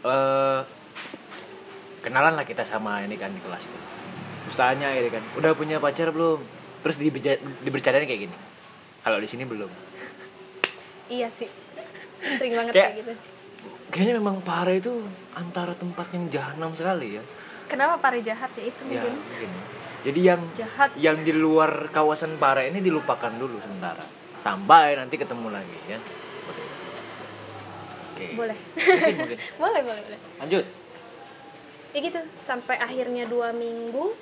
eh kenalan lah kita sama ini kan di kelas itu. Terus tanya gitu kan, udah punya pacar belum? Terus dibeja- dibercandain kayak gini. Kalau di sini belum. iya sih sering banget Kayak- kayak gitu Kayaknya memang Pare itu antara tempat yang jahanam sekali ya. kenapa pare jahat ya itu Ya, mungkin mungkin. Jadi yang jahat yang di luar kawasan Pare ini dilupakan dulu sementara. Sampai nanti ketemu lagi ya. Oke. boleh. Mungkin, mungkin. boleh boleh boleh. Lanjut. ya gitu sampai akhirnya dua minggu.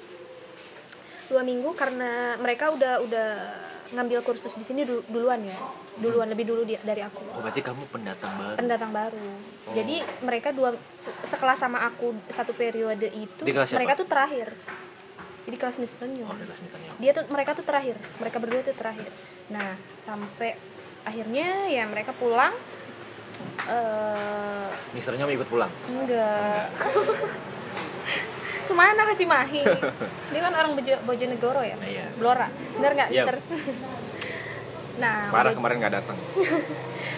Dua minggu karena mereka udah udah ngambil kursus di sini dulu- duluan ya. Duluan lebih dulu di- dari aku. Oh, berarti kamu pendatang baru. pendatang baru. Oh. jadi mereka dua sekelas sama aku satu periode itu mereka tuh terakhir. Jadi kelas Mister Nyo. Oh, kelas dia tuh mereka tuh terakhir. Mereka berdua tuh terakhir. Nah sampai akhirnya ya mereka pulang eh Mister Nyom ikut pulang. enggak ke mana ke Cimahi dia kan orang Bojo, Bojonegoro ya Nah, iya. Blora bener nggak Iya. Mister nah Parah udah, kemarin nggak datang.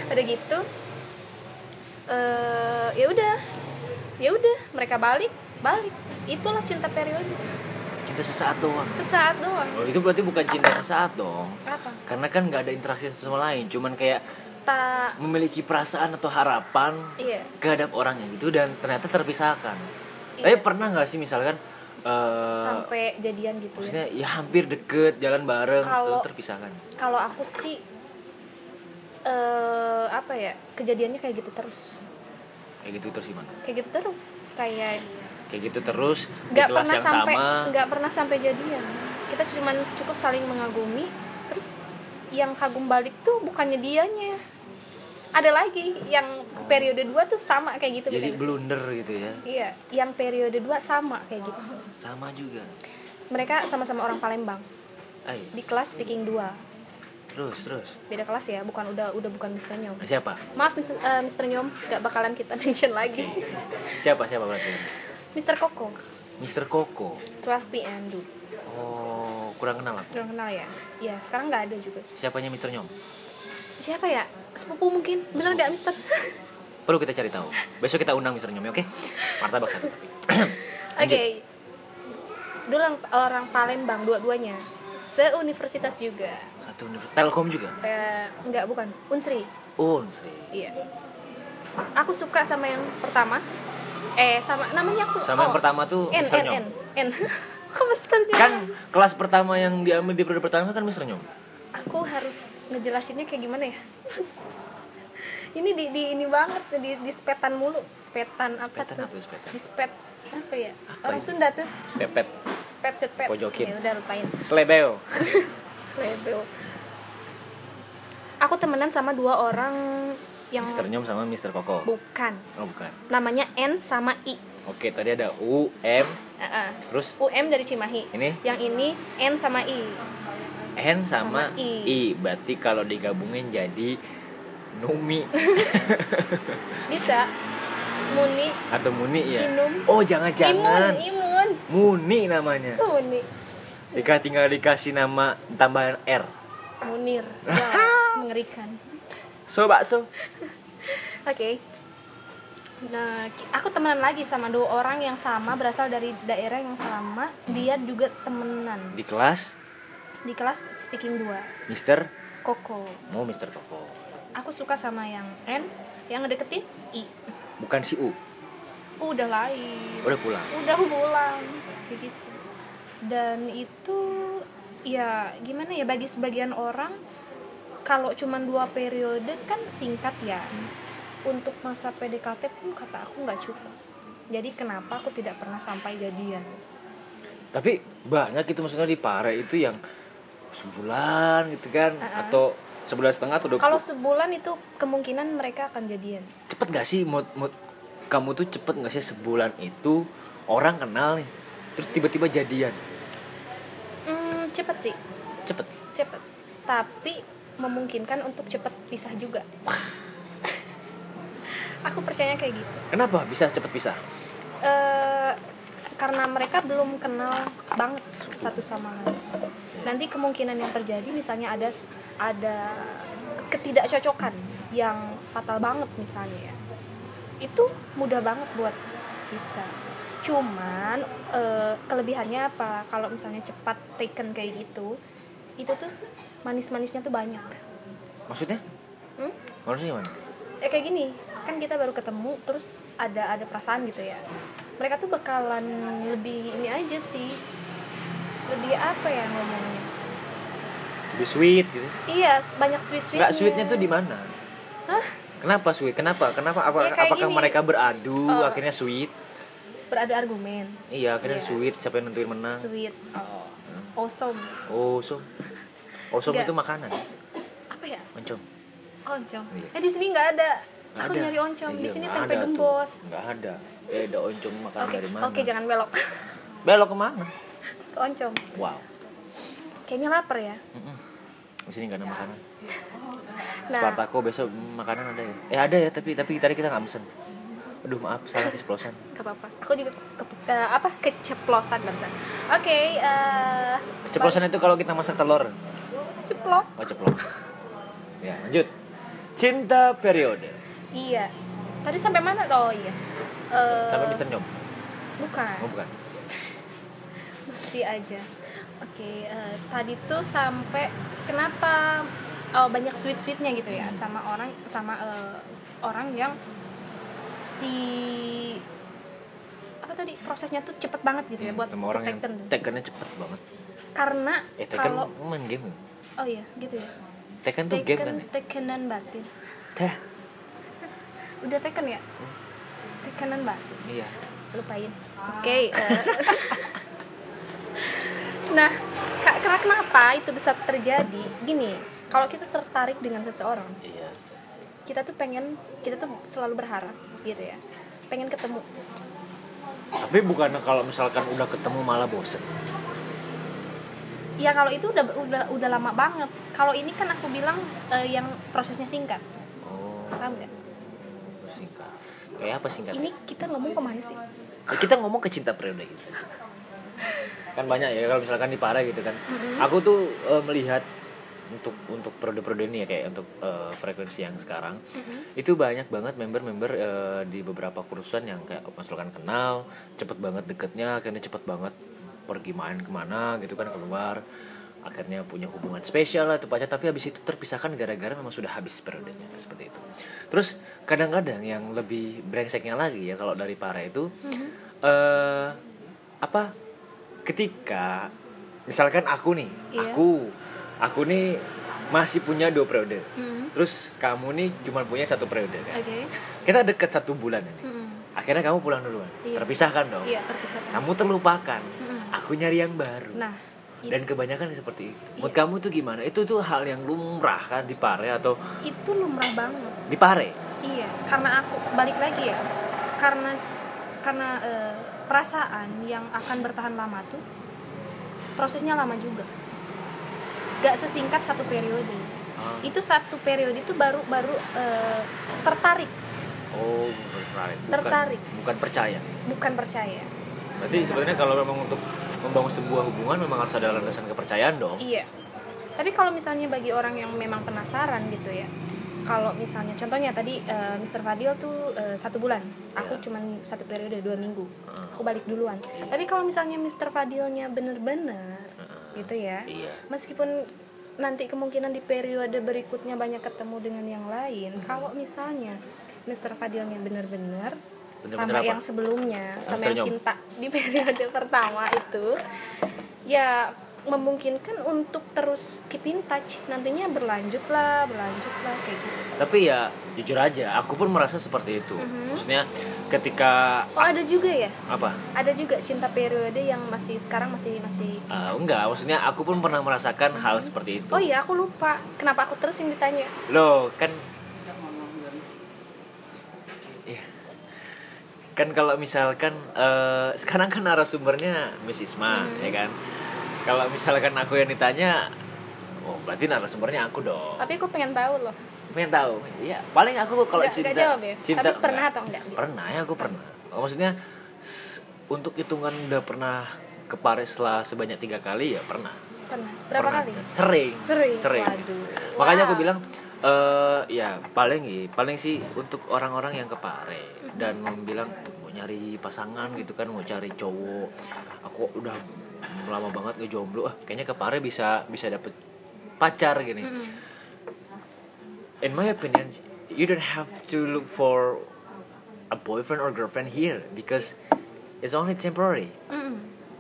udah gitu eh ya udah ya udah mereka balik balik itulah cinta periode Cinta sesaat doang. sesaat doang Oh, itu berarti bukan cinta sesaat dong. apa Karena kan nggak ada interaksi sama lain, cuman kayak tak memiliki perasaan atau harapan iya. kehadap orang yang itu dan ternyata terpisahkan. Iya Tapi pernah nggak sih misalkan eh sampai jadian gitu ya? maksudnya ya hampir deket jalan bareng Kalau- terus terpisahkan. kalau aku sih eh apa ya kejadiannya kayak gitu terus. Kayak gitu terus gimana? kayak gitu terus kayak Kayak gitu terus nggak kelas pernah yang sampai nggak pernah sampai jadian. Kita cuma cukup saling mengagumi terus yang kagum balik tuh bukannya dianya ada lagi yang periode 2 tuh sama kayak gitu Jadi blunder gitu ya. iya yang periode 2 sama kayak gitu Sama juga. mereka sama-sama orang Palembang Ayo, di kelas speaking 2 terus terus. beda kelas ya bukan udah udah bukan Mr. Nyom Nah, siapa? maaf Mr. eh, Mr. Nyom gak bakalan kita mention lagi Siapa siapa berarti? Mr. Koko Mister Koko. 12 PM dulu Oh, kurang kenal aku. kurang kenal ya ya sekarang nggak ada juga sih Siapanya Mister Nyom? siapa ya sepupu mungkin bener nggak Mister Perlu kita cari tahu. Besok kita undang Mister Nyom ya, oke? Martabak satu. oke dulu orang, orang Palembang dua-duanya seuniversitas juga Satu univers- Telkom juga. Kayak nggak bukan Unsri Oh, Unsri. iya aku suka sama yang pertama eh sama namanya aku Sama yang oh, pertama tuh N Mister N Nyom. N N Nyom Kan kelas pertama yang diambil di periode pertama kan Mister Nyom. Aku harus ngejelasinnya kayak gimana ya ini di, di ini banget di, di spetan mulu spetan apa Spetan tuh apa spetan? di spet apa ya Apa orang itu? Sunda tuh Pepet. spet spet Pojokin. ya udah lupain Slebeo. Slebeo aku temenan sama dua orang yang Mister Nyom sama Mister Koko. bukan Oh, bukan. namanya N sama I Oke, tadi ada U, M, Heeh. terus UM dari Cimahi Ini? yang ini N sama I N sama, Sama I. I. Berarti kalau digabungin jadi Numi bisa Muni atau Muni ya. Inum. Oh, jangan-jangan Imun Imun Muni namanya. Muni Jika tinggal dikasih nama tambahan R. Munir ya, mengerikan So bakso. Oke. Nah, ki- aku temenan lagi sama dua orang yang sama berasal dari daerah yang sama. Dia juga temenan Di kelas di kelas speaking 2. Mister Koko. mau Mister Koko. Aku suka sama yang N, yang ngedeketin I. Bukan si U. Udah lain. Udah pulang. Udah pulang kayak gitu. Dan itu ya gimana ya bagi sebagian orang kalau cuman dua periode kan singkat ya. Untuk masa PDKT pun kata aku nggak cukup. Jadi kenapa aku tidak pernah sampai jadian? Tapi banyak itu maksudnya di Pare itu yang sebulan gitu kan Uh-uh. atau sebulan setengah udah Kalau sebulan itu kemungkinan mereka akan jadian. cepet gak sih mood, mood kamu tuh cepet gak sih sebulan itu orang kenal nih terus tiba-tiba jadian Hmm, cepet sih, cepet cepet. Tapi memungkinkan untuk cepet pisah juga. aku percaya kayak gitu. kenapa bisa cepet pisah eh karena mereka belum kenal banget satu sama lain. Nanti kemungkinan yang terjadi misalnya ada ada ketidakcocokan yang fatal banget misalnya ya. Itu mudah banget buat bisa. Cuman eh, kelebihannya apa? Kalau misalnya cepat taken kayak gitu, itu tuh manis-manisnya tuh banyak. maksudnya Hmm? maksudnya gimana eh kayak gini kan kita baru ketemu terus ada ada perasaan gitu ya mereka tuh bakalan lebih ini aja sih. Lebih apa ya ngomongnya? Lebih sweet gitu. Iya banyak sweet sweetnya nggak sweetnya tuh di mana? Hah? kenapa sweet? Kenapa? Kenapa? Apa Ya, apakah gini. mereka beradu Oh. akhirnya sweet? Beradu argumen. Iya akhirnya Iya. sweet siapa yang nentuin menang? Sweet. Oh. Awesome. Oh som oh som Nggak. itu makanan? Apa ya? Oncom. Oncom. Iya. eh di sini nggak ada. Aku ada. nyari oncom. Di Iya, sini nggak tempe gembos. Nggak ada eh ada oncom makanan oke dari mana oke jangan belok belok ke mana ke oncom wow kayaknya lapar ya Mm-mm. di sini nggak ada makanan Nah. Spartako besok mm, makanan ada ya? Eh ada ya, tapi tapi tadi kita nggak pesen. Aduh maaf, salah keceplosan. Gak apa-apa. Aku juga ke, ke- apa keceplosan barusan. Oke, eh Keceplosan itu kalau kita masak telur. ceplok. Oh ceplok. Ya lanjut. Cinta periode. Iya. Tadi sampai mana? Oh iya. Eh, Sampai Mister Nyom. Bukan. Oh bukan. Masih aja. Oke, eh, tadi tuh sampai kenapa oh, banyak sweet sweetnya gitu ya sama orang sama eh, orang yang si apa tadi prosesnya tuh cepet banget gitu ya buat Sama orang yang Tekken. Tekkennya cepet banget. karena Eh Tekken kalau main game. oh iya gitu ya Tekken tuh game kan ya? Tekkenan batin Teh. udah Tekken ya Tekkenan batin Iya. lupain oke eh. nah ka- karena kenapa itu bisa terjadi gini kalau kita tertarik dengan seseorang Iya. kita tuh pengen kita tuh selalu berharap gitu ya pengen ketemu Tapi bukan kalau misalkan udah ketemu malah bosen. ya kalau itu udah udah udah lama banget kalau ini kan aku bilang eh, yang prosesnya singkat Oh, paham nggak singkat. Kayak apa singkat? ini kita ngomong ke mana sih Ya, kita ngomong ke cinta periode gitu. Kan banyak ya kalau misalkan di Pare gitu kan. Mm-mm. Aku tuh eh, melihat untuk untuk periode-periode ini ya kayak untuk eh, frekuensi yang sekarang Mm-mm. itu banyak banget member-member eh, di beberapa kursusan yang kayak misalkan kenal cepet banget deketnya akhirnya cepet banget pergi main ke mana gitu kan keluar akhirnya punya hubungan spesial lah tuh pacar tapi habis itu terpisahkan gara-gara memang sudah habis periodenya seperti itu terus kadang-kadang yang lebih brengseknya lagi ya kalau dari para itu Mhm. eh apa ketika misalkan aku nih Iya. aku aku nih masih punya dua periode Mhm. terus kamu nih cuma punya satu periode kan oke kita deket satu bulan ini Mhm. akhirnya kamu pulang duluan Iya. terpisahkan dong iya terpisahkan kamu terlupakan Mhm. aku nyari yang baru nah i- dan kebanyakan seperti itu menurut Iya. kamu tuh gimana itu tuh hal yang lumrah kan di pare atau itu lumrah banget di pare Iya, karena aku balik lagi ya, karena karena eh, perasaan yang akan bertahan lama tuh prosesnya lama juga. Gak sesingkat satu periode. Ah, Itu satu periode itu baru baru eh, tertarik, oh tertarik bukan, Tertarik. bukan percaya bukan percaya. berarti sebenarnya kalau memang untuk membangun sebuah hubungan memang harus ada landasan kepercayaan dong Iya. Tapi kalau misalnya bagi orang yang memang penasaran gitu ya, kalau misalnya contohnya tadi eh, Mr. Fadil tuh eh, satu bulan, aku Iya. cuman satu periode dua minggu, Ah, aku balik duluan. Tapi kalau misalnya Mr. Fadilnya bener-bener ah, gitu ya, iya meskipun nanti kemungkinan di periode berikutnya banyak ketemu dengan yang lain, kalau misalnya Mr. Fadilnya bener-bener Bener-bener sama apa? yang sebelumnya, sama yang cinta di periode pertama itu, ya memungkinkan untuk terus keep in touch. Nantinya berlanjut lah berlanjut lah kayak gitu. Tapi ya jujur aja aku pun merasa seperti itu. Mhm. maksudnya ketika oh ada juga ya? Apa? Ada juga cinta periode yang masih sekarang masih masih Ah, enggak. Maksudnya aku pun pernah merasakan hal seperti itu. Oh iya aku lupa. Kenapa aku terus yang ditanya? Loh, kan Iya. Kan kalau misalkan eh, sekarang kan narasumbernya Miss Isma, Mhm. ya kan? Kalau misalkan aku yang ditanya, oh berarti narasumbernya aku dong. tapi aku pengen tahu loh Pengen tahu? Iya, paling aku kalau cinta nggak jawab ya cinta tapi pernah enggak. atau enggak Pernah ya, aku pernah. Oh, maksudnya untuk hitungan udah pernah ke Paris setelah sebanyak tiga kali ya pernah. pernah berapa Pernah. kali Sering. sering Sering. waduh Makanya aku Wow. bilang eh ya paling paling sih untuk orang-orang yang ke Pare dan mau bilang mau nyari pasangan gitu kan mau cari cowok aku udah lama banget ngejomblo ah kayaknya ke Pare bisa bisa dapet pacar gini in my opinion you don't have to look for a boyfriend or girlfriend here because it's only temporary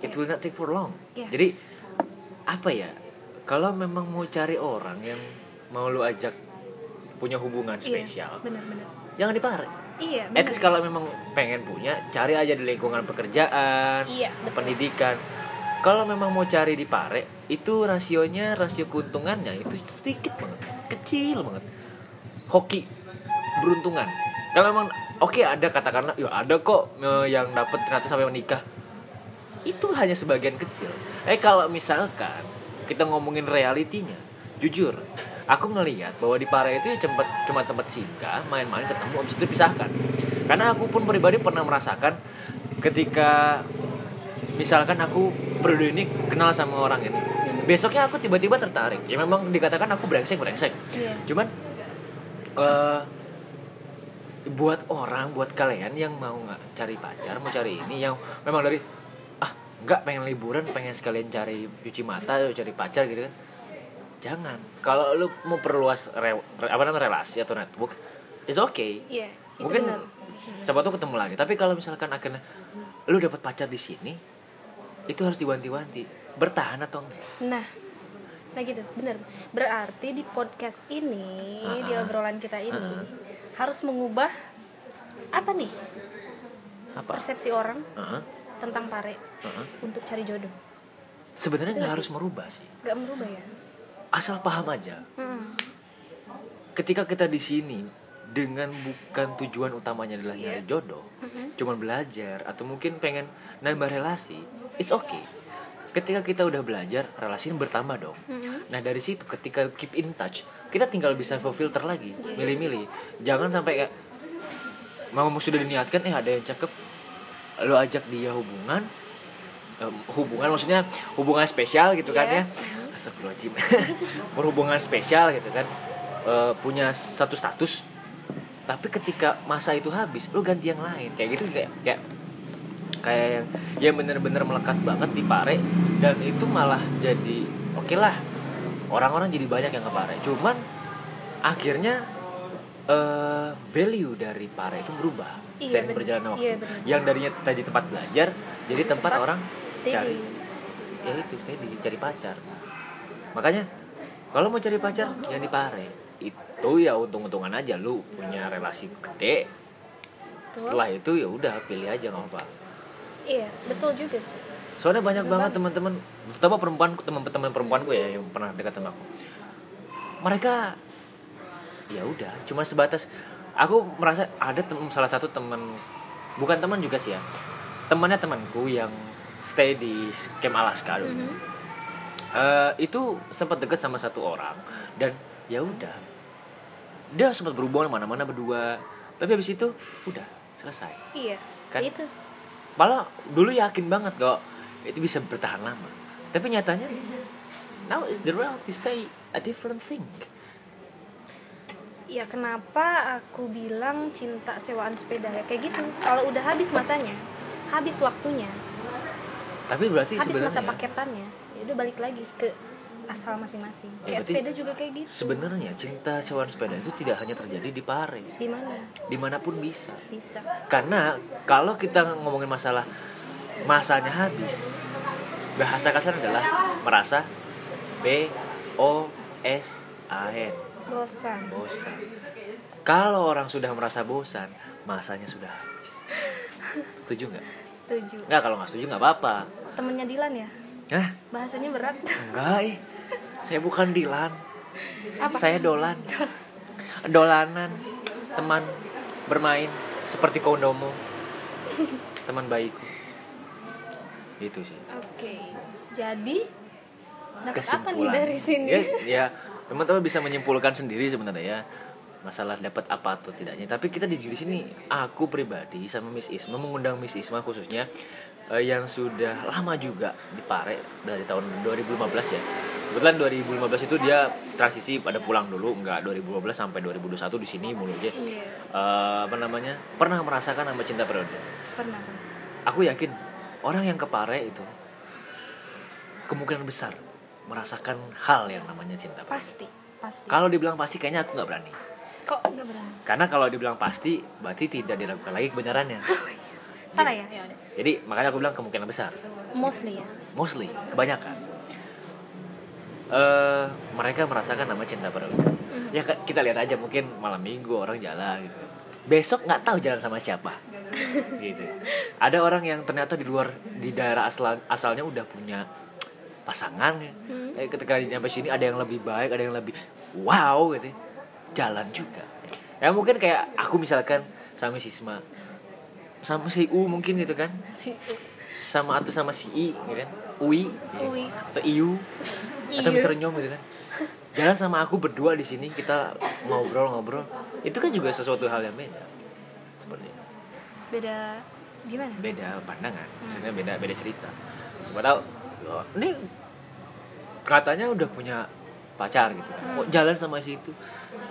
it will not take for long. Iya. Jadi apa ya? Kalau memang mau cari orang yang mau lu ajak punya hubungan spesial, iya, benar-benar jangan di Pare. Iya At least kalau memang pengen punya, cari aja di lingkungan pekerjaan, iya betul pendidikan. Kalau memang mau cari di Pare, itu rasionya, rasio keuntungannya itu sedikit banget, kecil banget. Hoki beruntungan. Kalau memang oke ada katakanlah, ya ada kok yang dapat ternyata sampai menikah. Itu hanya sebagian kecil. Eh kalau misalkan kita ngomongin realitinya, jujur, aku ngelihat bahwa di Pare itu ya cuma, cuma tempat singgah main-main ketemu habis itu pisahkan karena aku pun pribadi pernah merasakan ketika misalkan aku periode ini kenal sama orang ini besoknya aku tiba-tiba tertarik. Ya memang dikatakan aku brengsek brengsek. Iya. cuman eh buat orang buat kalian yang mau nggak cari pacar mau cari ini yang memang dari ah nggak pengen liburan pengen sekalian cari cuci mata cari pacar gitu kan jangan kalau lu mau perluas re- re- apa namanya relasi atau network it's okay itu mungkin siapa tuh ketemu lagi tapi kalau misalkan akhirnya lu dapat pacar di sini itu harus diwanti-wanti bertahan atau enggak Nah, nah gitu, benar. Berarti di podcast ini, di Ah, ah. obrolan kita ini Ah, ah. harus mengubah apa nih apa persepsi orang Heeh, tentang pare heeh. untuk cari jodoh. sebenarnya nggak nggak harus merubah sih Gak merubah ya? Asal paham aja Hmm. ketika kita di sini dengan bukan tujuan utamanya adalah Iya. nyari jodoh Mhm. cuman belajar atau mungkin pengen nambah relasi it's okay ketika kita udah belajar relasi ini bertambah dong Mhm. nah dari situ ketika keep in touch kita tinggal bisa filter lagi Iya. milih-milih jangan sampai kayak mau sudah diniatkan eh ada yang cakep lo ajak dia hubungan Em, hubungan maksudnya hubungan spesial gitu kan Iya. ya Astagfirullahaladzim. Berhubungan spesial gitu kan. Eh, punya satu status. Tapi ketika masa itu habis lu ganti yang lain. Kayak gitu kayak kayak kayak yang yang bener-bener melekat banget di pare. Dan itu malah jadi oke lah. Orang-orang jadi banyak yang ke pare. Cuman akhirnya eh value dari pare itu berubah Iya, seiring bener. berjalannya waktu. Iya, bener. yang darinya tadi tempat belajar jadi tempat Tempat orang Steady. cari ya itu steady cari pacar makanya kalau mau cari pacar yang di pare itu ya untung-untungan aja lu punya relasi gede. Betul. setelah itu ya udah pilih aja nggak apa Iya, betul juga sih. soalnya banyak banget teman-teman terutama perempuan teman-teman perempuanku ya yang pernah dekat sama aku. Mereka ya udah cuma sebatas aku merasa ada tem- salah satu teman bukan teman juga sih ya. Temannya temanku yang stay di camp Alaska dulu. Mhm. Eh, itu sempat deket sama satu orang dan ya udah dia sempat berhubungan mana-mana berdua tapi habis itu udah selesai Iya. Kan? Itu. malah dulu yakin banget kok itu bisa bertahan lama tapi nyatanya now is the reality say a different thing Ya kenapa aku bilang cinta sewaan sepeda ya kayak gitu. Kalau udah habis masanya, habis waktunya, tapi berarti habis masa paketannya, ya udah balik lagi ke asal masing-masing. Ya, Kayak sepeda juga kayak gitu. sebenarnya cinta sewaan sepeda itu tidak hanya terjadi di Pare Di mana? di mana pun bisa Bisa. karena kalau kita ngomongin masalah masanya habis bahasa kasar adalah merasa B O S A N Bosan. bosan kalau orang sudah merasa bosan masanya sudah habis setuju nggak Setuju. nggak kalau nggak setuju nggak apa-apa Temennya Dilan ya? Hah? Bahasanya berat. enggak eh saya bukan Dilan. Apa? saya Dolan. Dolanan. Teman bermain seperti kondomo teman baikku. Itu sih. Oke. Jadi dapat apa nih kesimpulan. dari sini? ya, ya. Teman-teman bisa menyimpulkan sendiri sebenarnya ya. Masalah dapat apa atau tidaknya. Tapi kita di di sini aku pribadi sama Miss Isma mengundang Miss Isma khususnya eh, yang sudah lama juga di Pare dari tahun 2015 ya kebetulan 2015 itu dia transisi pada pulang dulu enggak 2015 sampai 2021 di sini mulu dia Iya. Eh, apa namanya pernah merasakan nama cinta periode Pernah. aku yakin orang yang ke Pare itu kemungkinan besar merasakan hal yang namanya cinta periode. Pasti. Pasti. Kalau dibilang pasti kayaknya aku nggak berani. Kok nggak berani? Karena kalau dibilang pasti berarti tidak diragukan lagi kebenarannya. Salah ya? Ya udah. Jadi makanya aku bilang kemungkinan besar. Mostly ya. Mostly, kebanyakan. eh mereka merasakan nama cinta periode. Mhm. Ya kita lihat aja mungkin malam minggu orang jalan gitu. Besok nggak tahu jalan sama siapa. gitu. Ada orang yang ternyata di luar di daerah asal asalnya udah punya pasangan ya. Hmm. Tapi ketika nyampe sini ada yang lebih baik, ada yang lebih wow gitu. Jalan juga. Ya mungkin kayak aku misalkan sama si Sisma sama si U mungkin gitu kan? Si sama atau sama si I gitu kan? Ui. Ui. atau Iu atau. Mister Nyom gitu kan? Jalan sama aku berdua di sini kita ngobrol-ngobrol. Itu kan juga sesuatu hal yang beda seperti itu. Beda gimana? Beda pandangan maksudnya beda beda cerita. Padahal oh, ini katanya udah punya pacar gitu kan? Hmm. kok jalan sama si itu?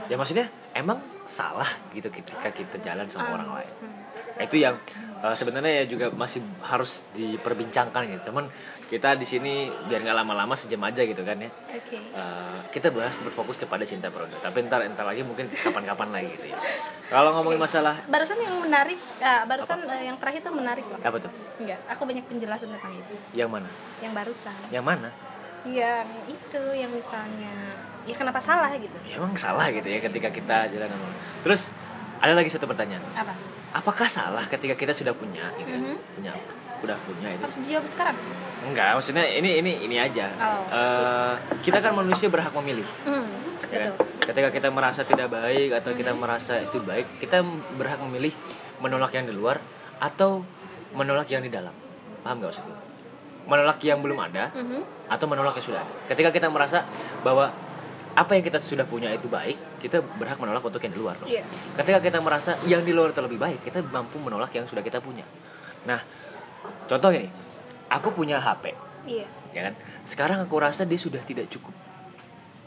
Ya maksudnya emang salah gitu ketika kita jalan sama Ah, orang lain? hmm. Nah, itu yang uh, sebenarnya ya juga masih harus diperbincangkan gitu. Cuman kita di sini biar nggak lama-lama sejam aja gitu kan ya. Oke. Uh, kita bahas berfokus kepada cinta produk. Tapi ntar ntar lagi mungkin kapan-kapan lagi gitu ya. Kalau ngomongin masalah barusan yang menarik ah, barusan eh, yang terakhir tuh menarik loh. Apa tuh? Enggak aku banyak penjelasan tentang itu. Yang mana? Yang barusan. Yang mana? Yang itu yang misalnya ya kenapa salah gitu. Ya, emang salah gitu ya ketika kita jalan sama terus ada lagi satu pertanyaan. Apa apakah salah ketika kita sudah punya gitu ya? Mhm. punya udah punya itu harus dijawab sekarang enggak maksudnya ini ini ini aja Oh. Eh, kita kan manusia berhak memilih hmm, ya kan? ketika kita merasa tidak baik atau kita merasa itu baik kita berhak memilih menolak yang di luar atau menolak yang di dalam paham gak maksudku menolak yang belum ada Mhm. atau menolak yang sudah ada ketika kita merasa bahwa apa yang kita sudah punya itu baik kita berhak menolak untuk yang di luar dong. Iya. ketika kita merasa yang di luar itu lebih baik kita mampu menolak yang sudah kita punya nah contoh gini aku punya HP iya ya kan sekarang aku rasa dia sudah tidak cukup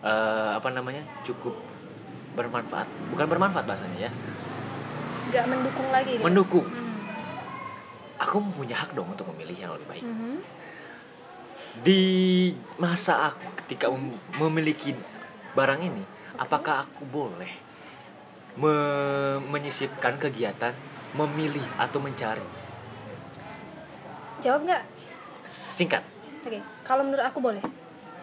eh, apa namanya cukup bermanfaat bukan bermanfaat bahasanya ya nggak mendukung lagi gitu. mendukung Mhm. aku punya hak dong untuk memilih yang lebih baik Mhm. di masa aku ketika mem- memiliki barang ini apakah aku boleh me- menyisipkan kegiatan memilih atau mencari? Jawab nggak? Singkat. Oke kalau menurut aku boleh.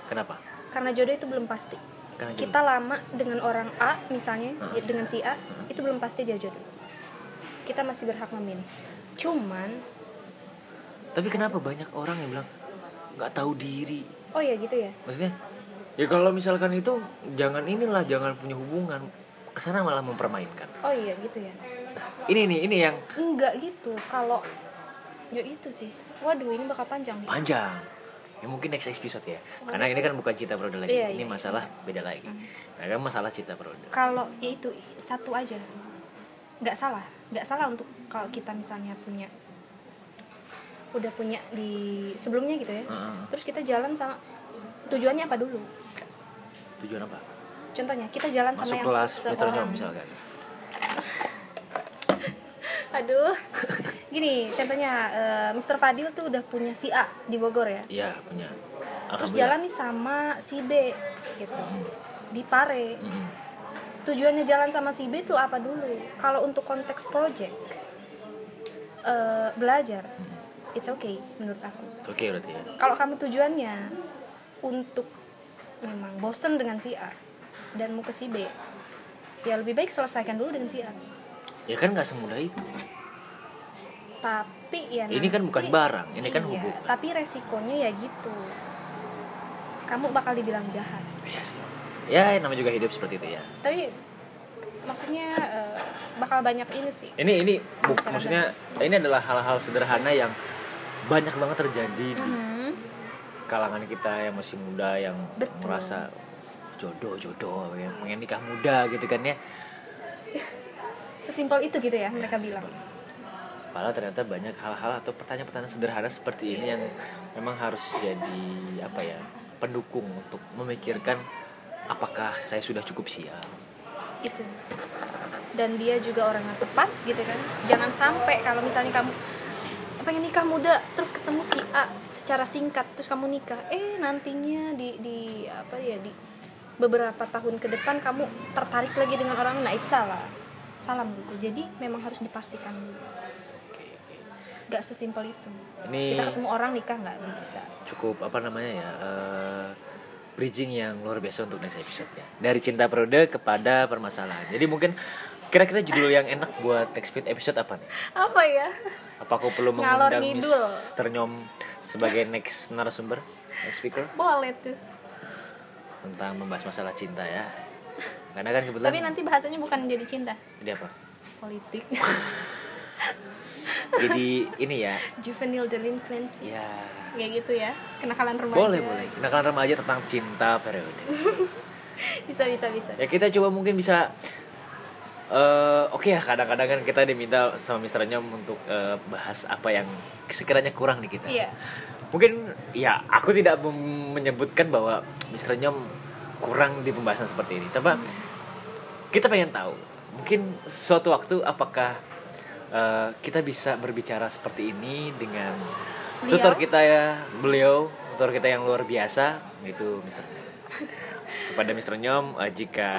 Kenapa? Karena jodoh itu belum pasti. Karena jodoh. kita lama dengan orang A misalnya Heeh. dengan si A itu belum pasti dia jodoh. Kita masih berhak memilih. Cuman tapi kenapa banyak orang yang bilang nggak tahu diri? Oh ya gitu ya. Maksudnya ya kalau misalkan itu jangan inilah jangan punya hubungan. Ke sana malah mempermainkan. Oh iya gitu ya. Ini nih ini yang enggak gitu kalau ya itu sih. Waduh ini bakal panjang nih. panjang. Ya mungkin next episode ya. Karena ini kan bukan cita produk lagi. Iya, ini iya. masalah beda lagi. Nah kan masalah cita produk kalau ya itu satu aja. Nggak salah. Nggak salah untuk kalau kita misalnya punya udah punya di sebelumnya gitu ya. Heeh. terus kita jalan sama tujuannya apa dulu tujuan apa? Contohnya kita jalan sama masuk yang kelas Nyom seseorang misalkan. Aduh. Gini contohnya eh, Mr. Fadil tuh udah punya si A di Bogor ya? Iya punya. Terus jalan nih sama si B gitu. Di Pare. Mm-mm. tujuannya jalan sama si B tuh apa dulu? Kalau untuk konteks project eh, belajar it's okay menurut aku. Oke berarti ya. Kalau kamu tujuannya untuk memang bosen dengan si A dan mau ke si B. Ya lebih baik selesaikan dulu dengan si A. Ya kan nggak semudah itu. Tapi ya Ini kan bukan barang, ini kan iya, hubungan. tapi resikonya ya gitu. Kamu bakal dibilang jahat. Iya sih. Ya namanya juga hidup seperti itu ya. Tapi maksudnya eh, bakal banyak ini sih. Ini ini bu- Masyarakat. maksudnya ini adalah hal-hal sederhana yang banyak banget terjadi di Mhm. Kalangan kita yang masih muda yang Betul. merasa jodoh jodoh yang pengen nikah muda gitu kan ya. Sesimpel itu gitu ya mereka bilang. Padahal ternyata banyak hal-hal atau pertanyaan-pertanyaan sederhana seperti ini yang memang harus jadi apa ya pendukung untuk memikirkan apakah saya sudah cukup siap. gitu. Dan dia juga orang yang tepat gitu kan. Jangan sampai kalau misalnya kamu pengen nikah muda terus ketemu si A secara singkat terus kamu nikah. Eh nantinya di di apa ya di beberapa tahun ke depan kamu tertarik lagi dengan orang nah itu salah. Salah menurutku jadi memang harus dipastikan. Dulu Oke, oke. nggak sesimpel itu. Ini kita ketemu orang nikah nggak bisa. cukup apa namanya ya eh, bridging yang luar biasa untuk next episode ya. Dari cinta periode kepada permasalahan. Jadi mungkin kira-kira judul yang enak buat next episode apa nih? apa ya Apa aku perlu mengundang. Mr. Nyom sebagai next narasumber, next speaker boleh tuh tentang membahas masalah cinta ya? Karena kan kebetulan tapi nanti bahasanya bukan jadi cinta jadi apa? politik Jadi ini ya, juvenile delinquency ya kayak gitu ya kenakalan remaja boleh boleh. Kenakalan remaja tentang cinta periode. bisa bisa bisa ya kita coba mungkin bisa eh oke ya kadang-kadang kan kita diminta sama Mister Nyom untuk eh, bahas apa yang sekiranya kurang di kita. Iya. Mungkin ya aku tidak menyebutkan bahwa Mister Nyom kurang di pembahasan seperti ini. Tapi kita pengen tahu mungkin suatu waktu apakah eh, kita bisa berbicara seperti ini dengan Beliau? tutor kita ya beliau tutor kita yang luar biasa itu Mister Nyom. Kepada Mister Nyom eh, jika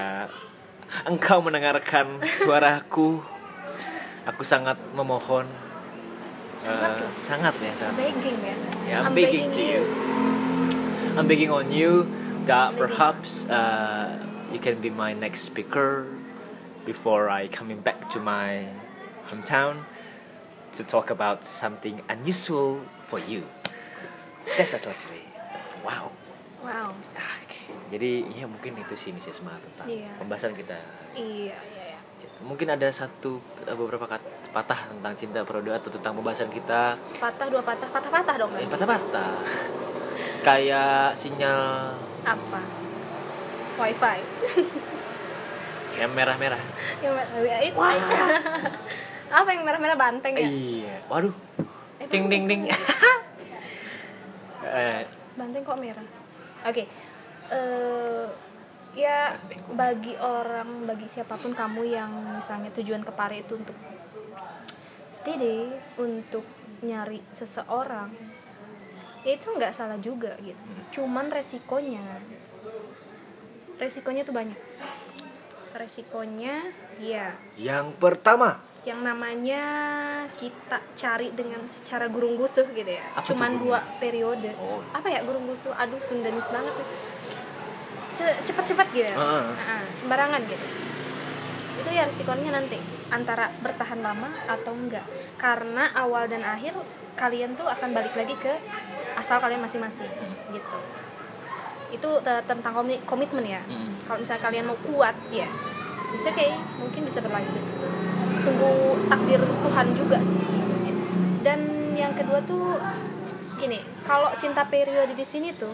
engkau mendengarkan suaraku aku sangat memohon sangat loh sangat ya sangat begging ya Yeah, I'm, begging, to you. I'm begging on you that Begging. perhaps uh, you can be my next speaker before I coming back to my hometown to talk about something unusual for you. That's actually wow. wow Ah, jadi ya mungkin itu sih Mrs. Ma tentang Iya. pembahasan kita. iya iya iya Mungkin ada satu eh, beberapa kata patah tentang cinta periode atau tentang pembahasan kita sepatah dua patah patah patah dong Eh, kan patah-patah. Kayak sinyal apa wifi yang merah-merah. yang mer- itu apa yang merah merah banteng ya Iya. Waduh. Eh, Ding ding ding. banteng. eh, banteng kok merah oke eh ya bagi orang bagi siapa pun kamu yang misalnya tujuan ke Pare itu untuk stay deh untuk nyari seseorang ya itu nggak salah juga gitu. Cuman resikonya resikonya tuh banyak. Resikonya ya. Yang pertama. yang namanya kita cari dengan secara gurung gusuh gitu ya. Apa cuman dua periode. Oh. apa ya gurung gusuh? Aduh sundanis banget nih. Ce- cepet-cepet gitu. Ah. Nah, sembarangan gitu. Itu ya risikonya nanti antara bertahan lama atau enggak. Karena awal dan akhir kalian tuh akan balik lagi ke asal kalian masing-masing gitu. Itu te- tentang komi- komitmen ya. Mm. kalau misalnya kalian mau kuat ya it's okay. Mungkin bisa berlanjut. Tunggu takdir Tuhan juga sih sebenarnya. Dan yang kedua tuh gini kalau cinta periode di sini tuh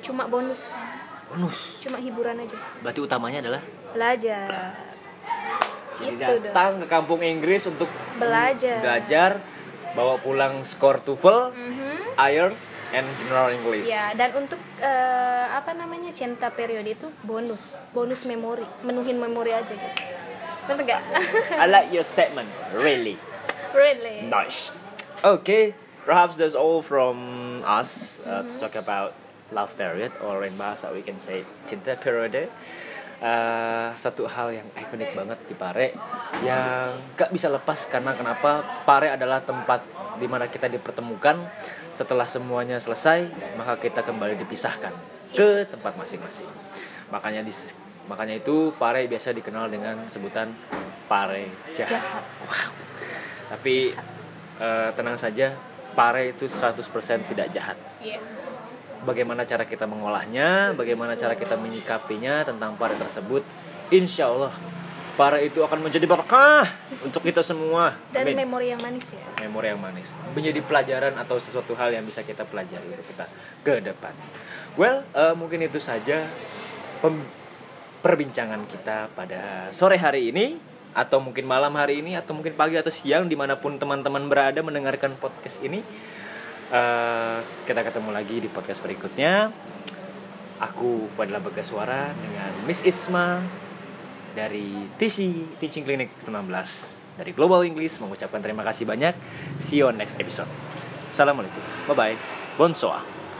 cuma bonus Bonus. cuma hiburan aja Berarti utamanya adalah belajar jadi itu dong datang ke kampung Inggris untuk Belajar. belajar, bawa pulang skor TOEFL, Mhm. IELTS, and General English. ya dan untuk eh, apa namanya cinta periode itu bonus bonus memori menuhin memori aja gitu bener gak I like your statement. Really. really Nice. Okay, perhaps that's all from us uh, to Mm-hmm. talk about love period or in bahasa we can say cinta periode. Uh, satu hal yang ikonik banget di Pare yang gak bisa lepas karena kenapa Pare adalah tempat di mana kita dipertemukan setelah semuanya selesai maka kita kembali dipisahkan ke tempat masing-masing makanya di makanya itu Pare biasa dikenal dengan sebutan Pare jahat, Jahat. wow tapi eh, tenang saja pare itu 100% tidak jahat Iya. Bagaimana cara kita mengolahnya bagaimana cara kita menyikapinya tentang pare tersebut. Insya Allah pare itu akan menjadi berkah untuk kita semua. Dan Amin. memori yang manis ya. Memori yang manis. Menjadi pelajaran atau sesuatu hal yang bisa kita pelajari untuk kita ke depan. Well eh, mungkin itu saja perbincangan kita pada sore hari ini atau mungkin malam hari ini atau mungkin pagi atau siang di mana pun teman-teman berada mendengarkan podcast ini Eh, kita ketemu lagi di podcast berikutnya. Aku Fadila Bagaswara dengan Miss Isma dari TC Teaching Clinic 19 dari Global English mengucapkan terima kasih banyak. See you on next episode. Assalamualaikum. Bye bye bonsoir